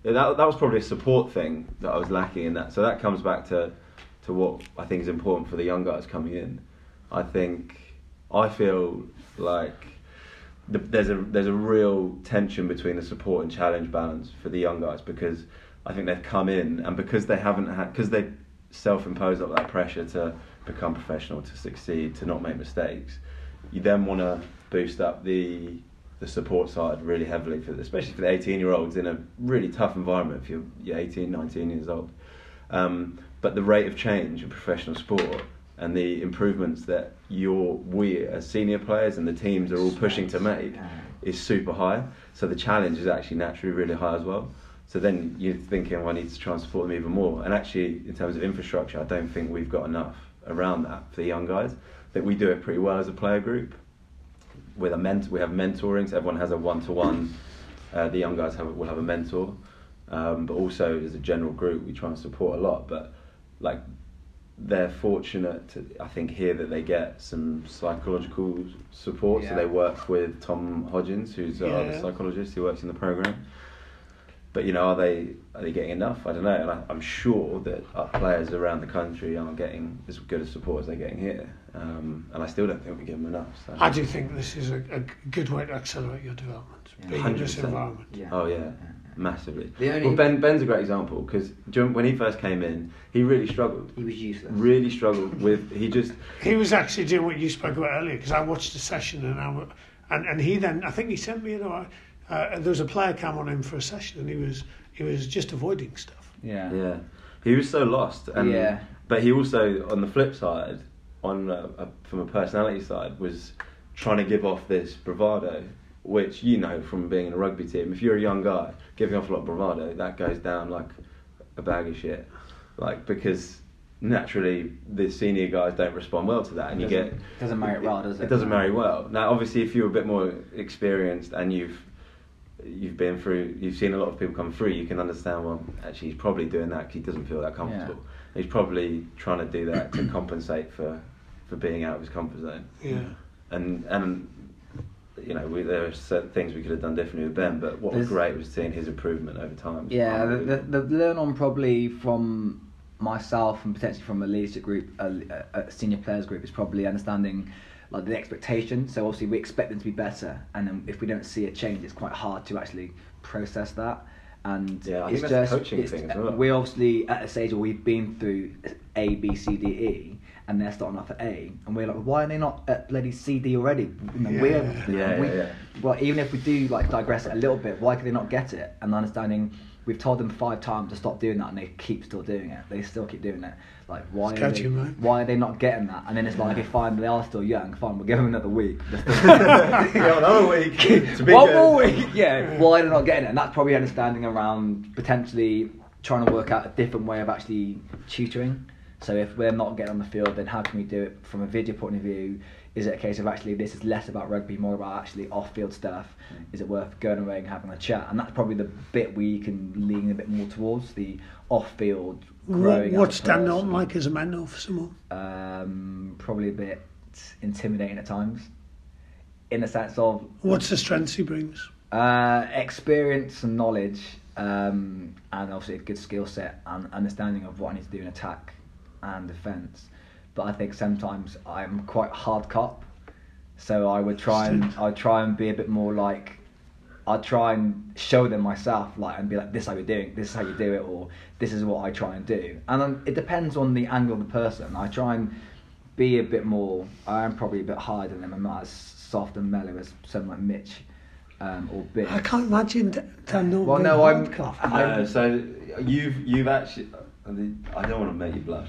Speaker 2: yeah, that that was probably a support thing that I was lacking in that. So that comes back to to what I think is important for the young guys coming in. I think I feel like the, there's a there's a real tension between the support and challenge balance for the young guys because I think they've come in and because they haven't had because they self-impose up that pressure to become professional, to succeed, to not make mistakes. You then want to boost up the the support side really heavily for especially for the 18 year olds in a really tough environment if you're, you're 18 19 years old um, but the rate of change in professional sport and the improvements that you're we as senior players and the teams are all pushing to make is super high. So the challenge is actually naturally really high as well. So then you're thinking, well, I need to try and support them even more. And actually, in terms of infrastructure, I don't think we've got enough around that for the young guys. That we do it pretty well as a player group. With a ment- we have mentoring, so everyone has a one-to-one. Uh, the young guys have will have a mentor, um, but also as a general group, we try and support a lot. But like they're fortunate to, I think, here that they get some psychological support.
Speaker 3: Yeah.
Speaker 2: So they work with Tom Hodgins, who's
Speaker 1: Yeah.
Speaker 2: psychologist who works in the program. But you know, are they are they getting enough? I don't know, and I, I'm sure that our players around the country aren't getting as good a support as they're getting here, um, and I still don't think we give them enough. So.
Speaker 1: I do think this is a, a good way to accelerate your development,
Speaker 4: Yeah.
Speaker 1: being in this
Speaker 2: 100%.
Speaker 1: environment.
Speaker 4: Yeah.
Speaker 2: Oh yeah, massively.
Speaker 4: The only-
Speaker 2: well, Ben Ben's a great example because when he first came in, he really struggled.
Speaker 4: He was useless.
Speaker 2: Really struggled with. He just
Speaker 1: He was actually doing what you spoke about earlier because I watched the session and I, w- and and he then I think he sent me you know uh, there was a player cam on him for a session and he was he was just avoiding stuff.
Speaker 3: Yeah.
Speaker 2: Yeah, he was so lost. And,
Speaker 3: Yeah.
Speaker 2: But he also, on the flip side, on a, a, from a personality side, was trying to give off this bravado, which you know from being in a rugby team. If you're a young guy giving off a lot of bravado, that goes down like a bag of shit. Like because naturally the senior guys don't respond well to that, and you get
Speaker 4: doesn't marry it well, does it?
Speaker 2: It doesn't marry well. Now, obviously, if you're a bit more experienced and you've you've been through, you've seen a lot of people come through, you can understand. Well, actually, he's probably doing that because he doesn't feel that comfortable. He's probably trying to do that to compensate for for being out of his comfort zone.
Speaker 1: Yeah.
Speaker 2: And and you know, we, there are certain things we could have done differently with Ben, but what was great was seeing his improvement over time.
Speaker 3: Yeah, the, the, the learn on probably from myself and potentially from a leadership group, a, a a senior players group, is probably understanding like the expectation. So obviously we expect them to be better, and then if we don't see a change, it's quite hard to actually process that. And
Speaker 2: Yeah, I
Speaker 3: it's
Speaker 2: think that's
Speaker 3: just
Speaker 2: coaching
Speaker 3: it's-
Speaker 2: thing as well.
Speaker 3: We're obviously at a stage where we've been through A, B, C, D, E, and they're starting off at A, and we're like, why are they not at bloody C, D already? You know, we're,
Speaker 2: Yeah,
Speaker 3: we,
Speaker 2: yeah, yeah.
Speaker 3: well, even if we do like digress a little bit, why could they not get it? And understanding, we've told them five times to stop doing that, and they keep still doing it. They still keep doing it. Like, why?
Speaker 1: It's
Speaker 3: Are they, why are they not getting that? And then it's like, okay, fine, they are still young. Fine, we'll give them another week.
Speaker 2: Yeah, another week
Speaker 3: One more week, yeah. Why they're not getting it? And that's probably understanding around potentially trying to work out a different way of actually tutoring. So if we're not getting on the field, then how can we do it from a video point of view? Is it a case of actually this is less about rugby, more about actually off-field stuff? Is it worth going away and having a chat? And that's probably the bit we can lean a bit more towards the off-field growing. as
Speaker 1: what's
Speaker 3: a
Speaker 1: Dan. Norton like as a mentor for someone?
Speaker 3: Um, probably a bit intimidating at times, in the sense of
Speaker 1: What's the strengths he brings?
Speaker 3: uh, experience and knowledge, um, and obviously a good skill set and understanding of what I need to do in attack and defence. But I think sometimes I'm quite hard cop, so I would try and I try and be a bit more like I'd try and show them myself, like, and be like, "This is how you're doing. This is how you do it," or "This is what I try and do." And um, it depends on the angle of the person. I try and be a bit more. I am probably a bit harder than them. I'm not as soft and mellow as someone like Mitch um, or Big.
Speaker 1: I can't imagine D- Dan Norton.
Speaker 3: Well,
Speaker 1: being
Speaker 3: no, I'm-
Speaker 1: hardcore.
Speaker 3: I-
Speaker 2: No, so you've you've actually. I don't want to make you blush,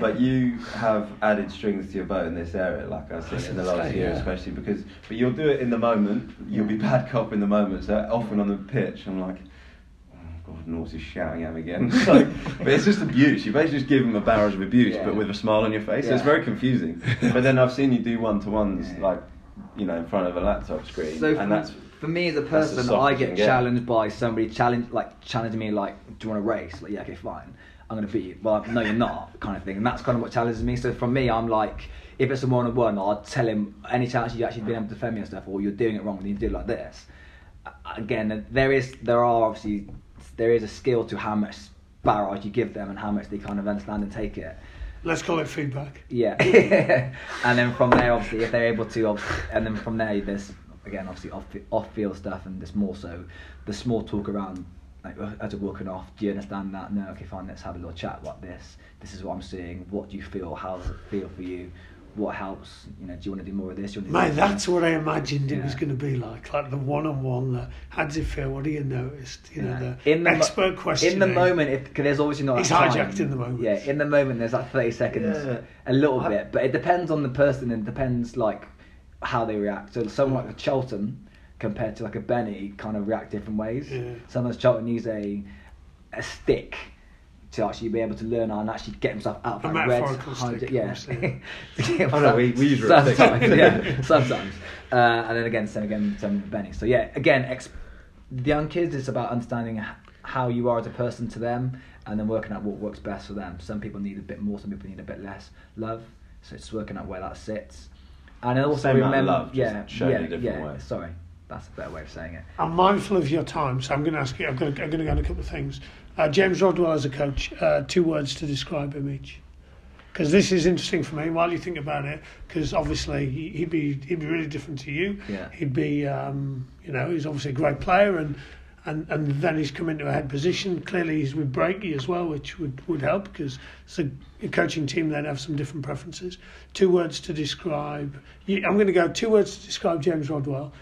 Speaker 2: but you have added strings to your bow in this area, like I said in the last year,
Speaker 1: yeah.
Speaker 2: especially because. But you'll do it in the moment. You'll be bad cop in the moment. So often on the pitch, I'm like, oh God, Norts is shouting at me again. So, but it's just abuse. You basically just give him a barrage of abuse,
Speaker 3: Yeah.
Speaker 2: but with a smile on your face. So it's very confusing. but then I've seen you do one to ones, like, you know, in front of a laptop screen,
Speaker 3: So
Speaker 2: and that's
Speaker 3: for me as a person, I get. challenged by somebody challenge like challenging me like, "Do you want to race?" Like, yeah, okay, fine. I'm gonna beat you. Well, no, you're not, kind of thing. And that's kind of what challenges me. So from me, I'm like, if it's a one on one, I'll tell him any chance you actually been able to defend me and stuff, or you're doing it wrong, then you do it like this. Again, there is there are obviously there is a skill to how much barrage you give them and how much they kind of understand and take it.
Speaker 1: Let's call it feedback.
Speaker 3: Yeah, and then from there, obviously, if they're able to, and then from there, there's again obviously off off field stuff, and there's more so the small talk around like as we're walking off. Do you understand that? No, okay, fine. Let's have a little chat about this. This is what I'm seeing. What do you feel? How does it feel for you? what helps. You know, do you want to do more of this? Do you want to
Speaker 1: Mate, that's what I imagined it was going to be like. Like the one-on-one. How does it feel? What do you noticed? You know, the,
Speaker 3: In the mo-
Speaker 1: expert question.
Speaker 3: In the moment, if, cause there's obviously not
Speaker 1: It's
Speaker 3: that
Speaker 1: hijacked
Speaker 3: time.
Speaker 1: in the moment.
Speaker 3: Yeah, in the moment, there's like 30 seconds,
Speaker 2: Yeah.
Speaker 3: a little
Speaker 2: I-
Speaker 3: bit, but it depends on the person and depends like how they react. So someone like Charlton compared to like a Benny kind of react different ways.
Speaker 1: Yeah.
Speaker 3: Sometimes Charlton needs a a stick to actually be able to learn how and actually get himself out of that red
Speaker 1: metaphorical stick,
Speaker 3: hijack- Yeah.
Speaker 1: obviously.
Speaker 3: To get
Speaker 2: Oh, no, we- we use real sticks.
Speaker 3: sometimes, yeah, sometimes. Uh, and then again, same again, same with Benny. So yeah, again, ex- the young kids, it's about understanding how you are as a person to them, and then working out what works best for them. Some people need a bit more, some people need a bit less love. So it's working out where that sits. And also
Speaker 2: Same
Speaker 3: remember,
Speaker 2: love, just
Speaker 3: yeah,
Speaker 2: shown
Speaker 3: yeah,
Speaker 2: in a different
Speaker 3: yeah.
Speaker 2: way.
Speaker 3: Sorry, that's a better way of saying it.
Speaker 1: I'm mindful of your time, so I'm going to ask you. I'm going to, I'm going to go on a couple of things. Uh, James Rodwell as a coach, uh, two words to describe him each. Because this is interesting for me. While you think about it, because obviously he- he'd be he'd be really different to you.
Speaker 3: Yeah.
Speaker 1: He'd be, um, you know, he's obviously a great player, and and and then he's come into a head position. Clearly, he's with Breaky as well, which would would help because it's a, a coaching team that have some different preferences. Two words to describe. You, I'm going to go two words to describe James Rodwell.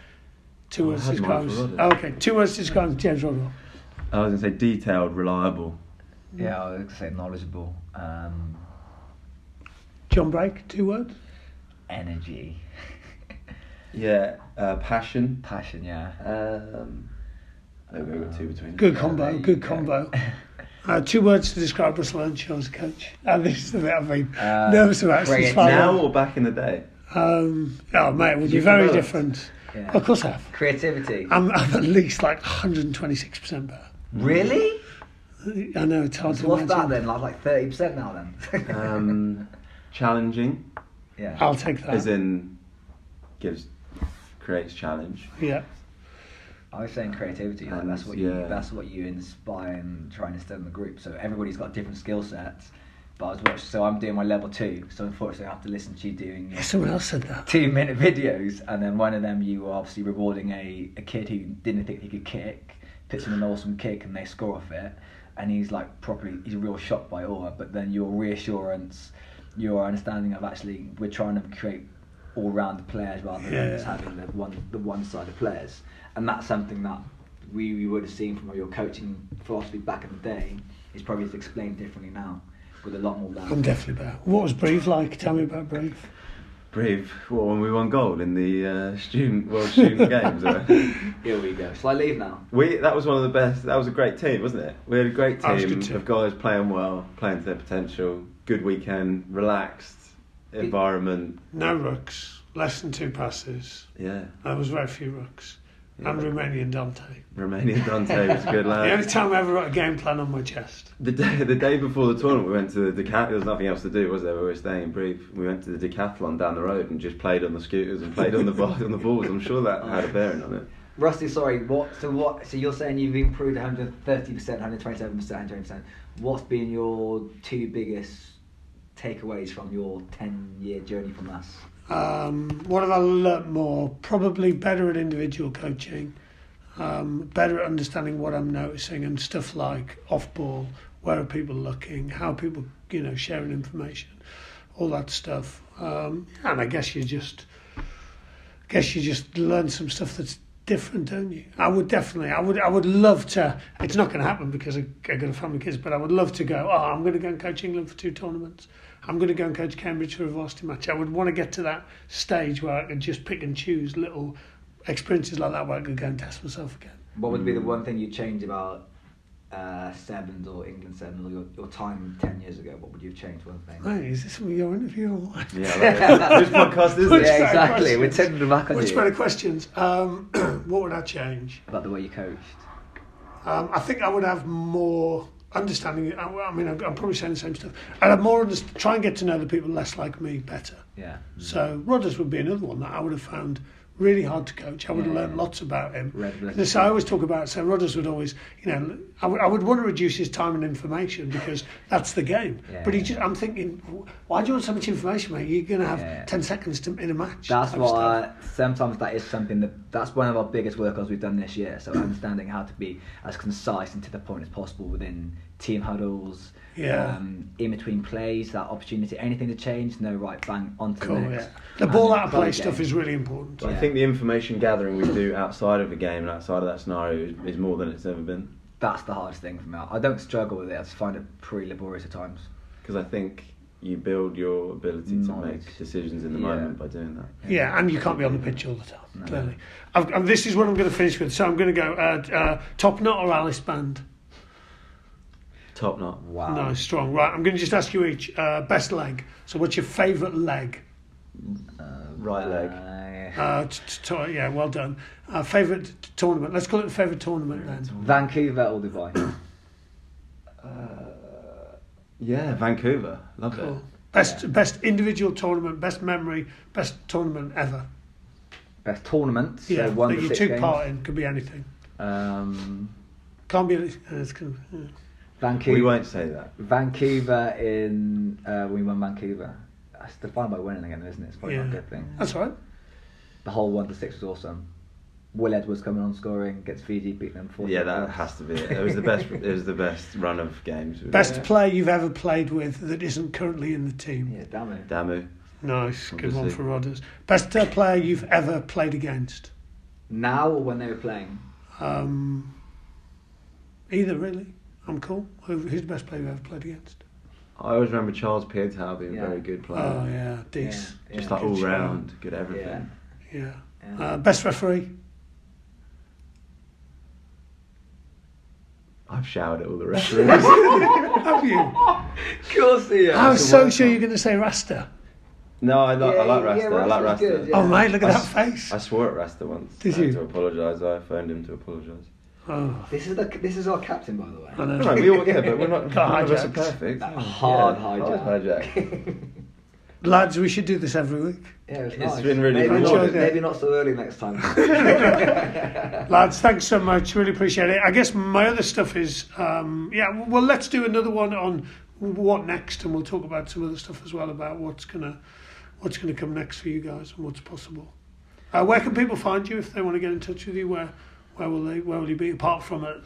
Speaker 1: Two
Speaker 2: Oh, I
Speaker 1: words to
Speaker 2: had mine
Speaker 1: describe.
Speaker 2: for
Speaker 1: Oh, okay, two words to describe James Rodwell.
Speaker 2: I was going to say detailed, reliable.
Speaker 3: Yeah, I was gonna say knowledgeable, um,
Speaker 1: John Brake, two words.
Speaker 3: energy,
Speaker 2: Yeah, uh, passion.
Speaker 3: passion. Yeah.
Speaker 2: Um, maybe we got two between.
Speaker 1: Good combo,
Speaker 3: there you
Speaker 1: good
Speaker 3: go.
Speaker 1: combo. Uh, two words to describe Russell Earnshaw as a coach. And this is the bit I've been
Speaker 3: Uh,
Speaker 1: nervous about since
Speaker 2: Now or back in the day?
Speaker 1: Um, oh, mate, it would be very
Speaker 2: developed.
Speaker 1: different.
Speaker 3: Yeah.
Speaker 1: Of course I have.
Speaker 3: Creativity.
Speaker 1: I'm, I'm at least like 126% better.
Speaker 3: really?
Speaker 1: I know it's hard
Speaker 3: So
Speaker 1: to
Speaker 3: what's that then? Like like thirty percent now then?
Speaker 2: Um, challenging,
Speaker 3: yeah.
Speaker 1: I'll take that.
Speaker 2: as in gives creates challenge.
Speaker 1: yeah.
Speaker 3: I was saying creativity. Like
Speaker 2: And,
Speaker 3: that's what you that's what you inspire and try and instill in the group. So everybody's got different skill sets. But I was watching, so I'm doing my level two. So unfortunately, I have to listen to you doing
Speaker 1: Yeah, someone else said that.
Speaker 3: two minute videos, and then one of them you were obviously rewarding a, a kid who didn't think he could kick, puts in an awesome kick, and they score off it, and he's like properly he's real shocked by awe. But then your reassurance, your understanding of actually we're trying to create all round players rather than
Speaker 1: Yeah.
Speaker 3: just having the one the one sided players, and that's something that we, we would have seen from your coaching philosophy back in the day. Is probably explained differently now with a lot more
Speaker 1: I'm definitely better. What was Brave like? Tell me about Brave.
Speaker 2: Brave. What when we won gold in the uh, student World Student Games? uh,
Speaker 3: Here we go. Shall I leave now?
Speaker 2: We that was one of the best. That was a great team, wasn't it? We had a great
Speaker 1: That a
Speaker 2: team
Speaker 1: good team.
Speaker 2: of guys playing well, playing to their potential. Good weekend, relaxed environment.
Speaker 1: No rucks, less than two passes.
Speaker 2: Yeah,
Speaker 1: There was very few rucks. And Romanian Dante.
Speaker 2: Romanian Dante was a good lad.
Speaker 1: The only time I ever wrote a game plan on my chest.
Speaker 2: The day, the day before the tournament, we went to the decathlon. There was nothing else to do, was there? We were staying in brief. We went to the decathlon down the road and just played on the scooters and played on the ball, on the balls. I'm sure that had a bearing on it.
Speaker 3: Rusty, sorry. What? So what? So you're saying you've improved 130 percent, 127 percent, 120 percent. What's been your two biggest takeaways from your 10 year journey from us?
Speaker 1: Um, what have I learnt more? Probably better at individual coaching, um, better at understanding what I'm noticing and stuff like off ball, where are people looking, how people, you know, sharing information, all that stuff. Um, and I guess you just, I guess you just learn some stuff that's different, don't you? I would definitely, I would, I would love to. It's not going to happen because I, I got a family kids, but I would love to go. Oh, I'm going to go and coach England for two tournaments. I'm going to go and coach Cambridge for a varsity match. I would want to get to that stage where I could just pick and choose little experiences like that where I could go and test myself again.
Speaker 3: What would be the one thing you'd change about uh, Sevens or England Sevens or your, your time 10 years ago? What would you have changed? One thing.
Speaker 1: Hey, is this your interview or what?
Speaker 2: Yeah, like, which podcast is
Speaker 1: Which
Speaker 3: yeah, exactly.
Speaker 1: questions?
Speaker 3: We're turning them back on
Speaker 1: Which
Speaker 3: you.
Speaker 1: better questions? Um, what would I change?
Speaker 3: About the way you coached.
Speaker 1: Um, I think I would have more understanding. I, I mean, I'm, I'm probably saying the same stuff. And I'd have more try and get to know the people less like me better.
Speaker 3: Yeah.
Speaker 1: So Rodders would be another one that I would have found really hard to coach. I would have
Speaker 3: Yeah.
Speaker 1: learned lots about him. This I always talk about. So Rodders would always, you know, I would, I would want to reduce his time and information because that's the game.
Speaker 3: Yeah.
Speaker 1: But he just, I'm thinking, why do you want so much information, mate? You're going to have
Speaker 3: Yeah.
Speaker 1: ten seconds to, in a match.
Speaker 3: That's what. I, sometimes that is something that that's one of our biggest workouts we've done this year. So understanding how to be as concise and to the point as possible within team huddles,
Speaker 1: Yeah.
Speaker 3: um, in between plays, that opportunity, anything to change, no, right, bang, on to
Speaker 1: Cool,
Speaker 3: the
Speaker 1: yeah. The ball out of play stuff
Speaker 3: game.
Speaker 1: is really important.
Speaker 2: I think the information gathering we do outside of a game and outside of that scenario is, is more than it's ever been.
Speaker 3: That's the hardest thing for me. I don't struggle with it. I just find it pretty laborious at times.
Speaker 2: Because I think you build your ability to
Speaker 3: Knowledge.
Speaker 2: make decisions in the
Speaker 3: Yeah.
Speaker 2: moment by doing that.
Speaker 1: Yeah, and you can't be on the pitch all the time,
Speaker 3: No.
Speaker 1: clearly. I've, and this is what I'm going to finish with. So I'm going to go uh, uh, Top Knot or Alice Band.
Speaker 2: Top knot.
Speaker 3: Wow.
Speaker 1: Nice, strong. Right, I'm going to just ask you each. Uh, best leg. So what's your favourite leg?
Speaker 3: Uh,
Speaker 2: Right leg.
Speaker 3: uh,
Speaker 1: Uh, t- t- t- yeah, well done. Uh, favourite t- tournament. Let's call it the favourite tournament then.
Speaker 3: Vancouver or Dubai?
Speaker 2: Uh, yeah, Vancouver. Love
Speaker 1: Cool.
Speaker 2: it.
Speaker 1: Best
Speaker 3: Yeah.
Speaker 1: best individual tournament, best memory, best tournament ever.
Speaker 3: Best tournament. So
Speaker 1: Yeah,
Speaker 3: one
Speaker 1: that you
Speaker 3: six
Speaker 1: took part in. Could be anything.
Speaker 3: Um,
Speaker 1: Can't be. any- it's kind of, yeah.
Speaker 3: Vancouver.
Speaker 2: We won't say that.
Speaker 3: Vancouver in uh, we won Vancouver. That's defined by winning again, isn't it? It's probably not a good thing.
Speaker 1: That's right.
Speaker 3: The whole one to six was awesome. Will Edwards coming on scoring gets Fiji beat them four.
Speaker 2: Yeah, that has to be it. It was the best. It was the best run of games.
Speaker 1: Best
Speaker 3: Yeah.
Speaker 1: player you've ever played with that isn't currently in the team.
Speaker 3: Yeah, damn it.
Speaker 2: Damu.
Speaker 1: Nice, good one for Rodders. Best uh, player you've ever played against.
Speaker 3: Now or when they were playing?
Speaker 1: Um, either really. I'm cool. Who, who's the best player you've ever played against?
Speaker 2: I always remember Charles Piutau being
Speaker 3: Yeah.
Speaker 2: a very good player.
Speaker 1: Oh yeah, Dees.
Speaker 3: Yeah.
Speaker 2: Just
Speaker 3: Yeah.
Speaker 2: like all
Speaker 1: Good
Speaker 2: round, good everything.
Speaker 3: Yeah.
Speaker 1: Yeah.
Speaker 3: Yeah.
Speaker 1: Uh, best referee.
Speaker 2: I've showered at all the referees.
Speaker 1: Have you?
Speaker 3: Of course, yeah.
Speaker 1: I was
Speaker 2: It's a
Speaker 1: so sure you're going to say Rasta.
Speaker 2: no, I, like I like Rasta.
Speaker 3: yeah,
Speaker 2: I like Rasta.
Speaker 3: good, yeah.
Speaker 1: Oh mate, look at
Speaker 2: I
Speaker 1: that
Speaker 2: s-
Speaker 1: face.
Speaker 2: I swore at Rasta once.
Speaker 1: Did
Speaker 2: I
Speaker 1: you?
Speaker 2: To apologise. I phoned him to apologise.
Speaker 1: Oh,
Speaker 3: This is the this is our captain, by the way.
Speaker 1: I know.
Speaker 2: No, we all yeah, but we're not.
Speaker 1: Got
Speaker 2: None of us are
Speaker 1: hijacked.
Speaker 2: perfect.
Speaker 3: That hard
Speaker 2: yeah,
Speaker 3: hijack.
Speaker 2: hard hijack.
Speaker 1: Lads, we should do this every week.
Speaker 3: Yeah, it's,
Speaker 2: It's
Speaker 3: nice.
Speaker 2: been really
Speaker 3: maybe
Speaker 1: fun.
Speaker 3: not, maybe not so early next time.
Speaker 1: Lads, thanks so much. Really appreciate it. I guess my other stuff is, um, yeah, well, let's do another one on what next, and we'll talk about some other stuff as well about what's gonna what's gonna come next for you guys and what's possible. Uh, where can people find you if they want to get in touch with you? Where where will they where will you be apart from at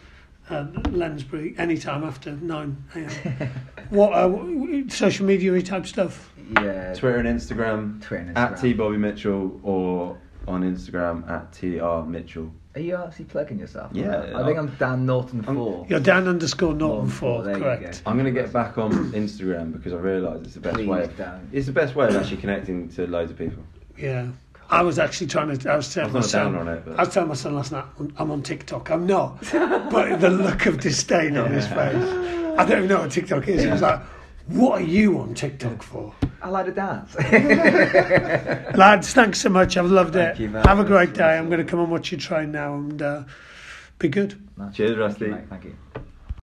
Speaker 1: uh, Lensbury anytime after nine a.m. what uh, social media type stuff?
Speaker 3: yeah.
Speaker 2: Twitter and Instagram,
Speaker 3: Twitter and Instagram.
Speaker 2: at T Bobby Mitchell or on Instagram at T R Mitchell.
Speaker 3: Are you actually plugging yourself?
Speaker 2: Yeah,
Speaker 3: I think
Speaker 2: I'll-
Speaker 3: I'm Dan Norton
Speaker 2: I'm-
Speaker 3: four.
Speaker 1: You're Dan underscore Norton
Speaker 3: Norton
Speaker 1: four,
Speaker 3: four, there you
Speaker 1: correct?
Speaker 2: I'm gonna get back on Instagram because I realise it's the best
Speaker 3: Please
Speaker 2: way. Of,
Speaker 3: don't.
Speaker 2: it's the best way of actually connecting to loads of people.
Speaker 1: Yeah. I was actually trying to. I was telling
Speaker 2: I'm
Speaker 1: my son.
Speaker 2: down on it, but-
Speaker 1: I was telling my son last night. I'm on TikTok. I'm not. but the look of disdain on his face. I don't even know what TikTok is. He was like, "What are you on TikTok for?"
Speaker 3: I like to dance.
Speaker 1: Lads, thanks so much. I've loved
Speaker 3: Thank
Speaker 1: it.
Speaker 3: you very
Speaker 1: Have a
Speaker 3: much.
Speaker 1: great day. I'm going to come and watch you train now and uh, be good.
Speaker 3: Nice.
Speaker 2: Cheers,
Speaker 3: Thank you,
Speaker 2: Rusty.
Speaker 3: Thank you.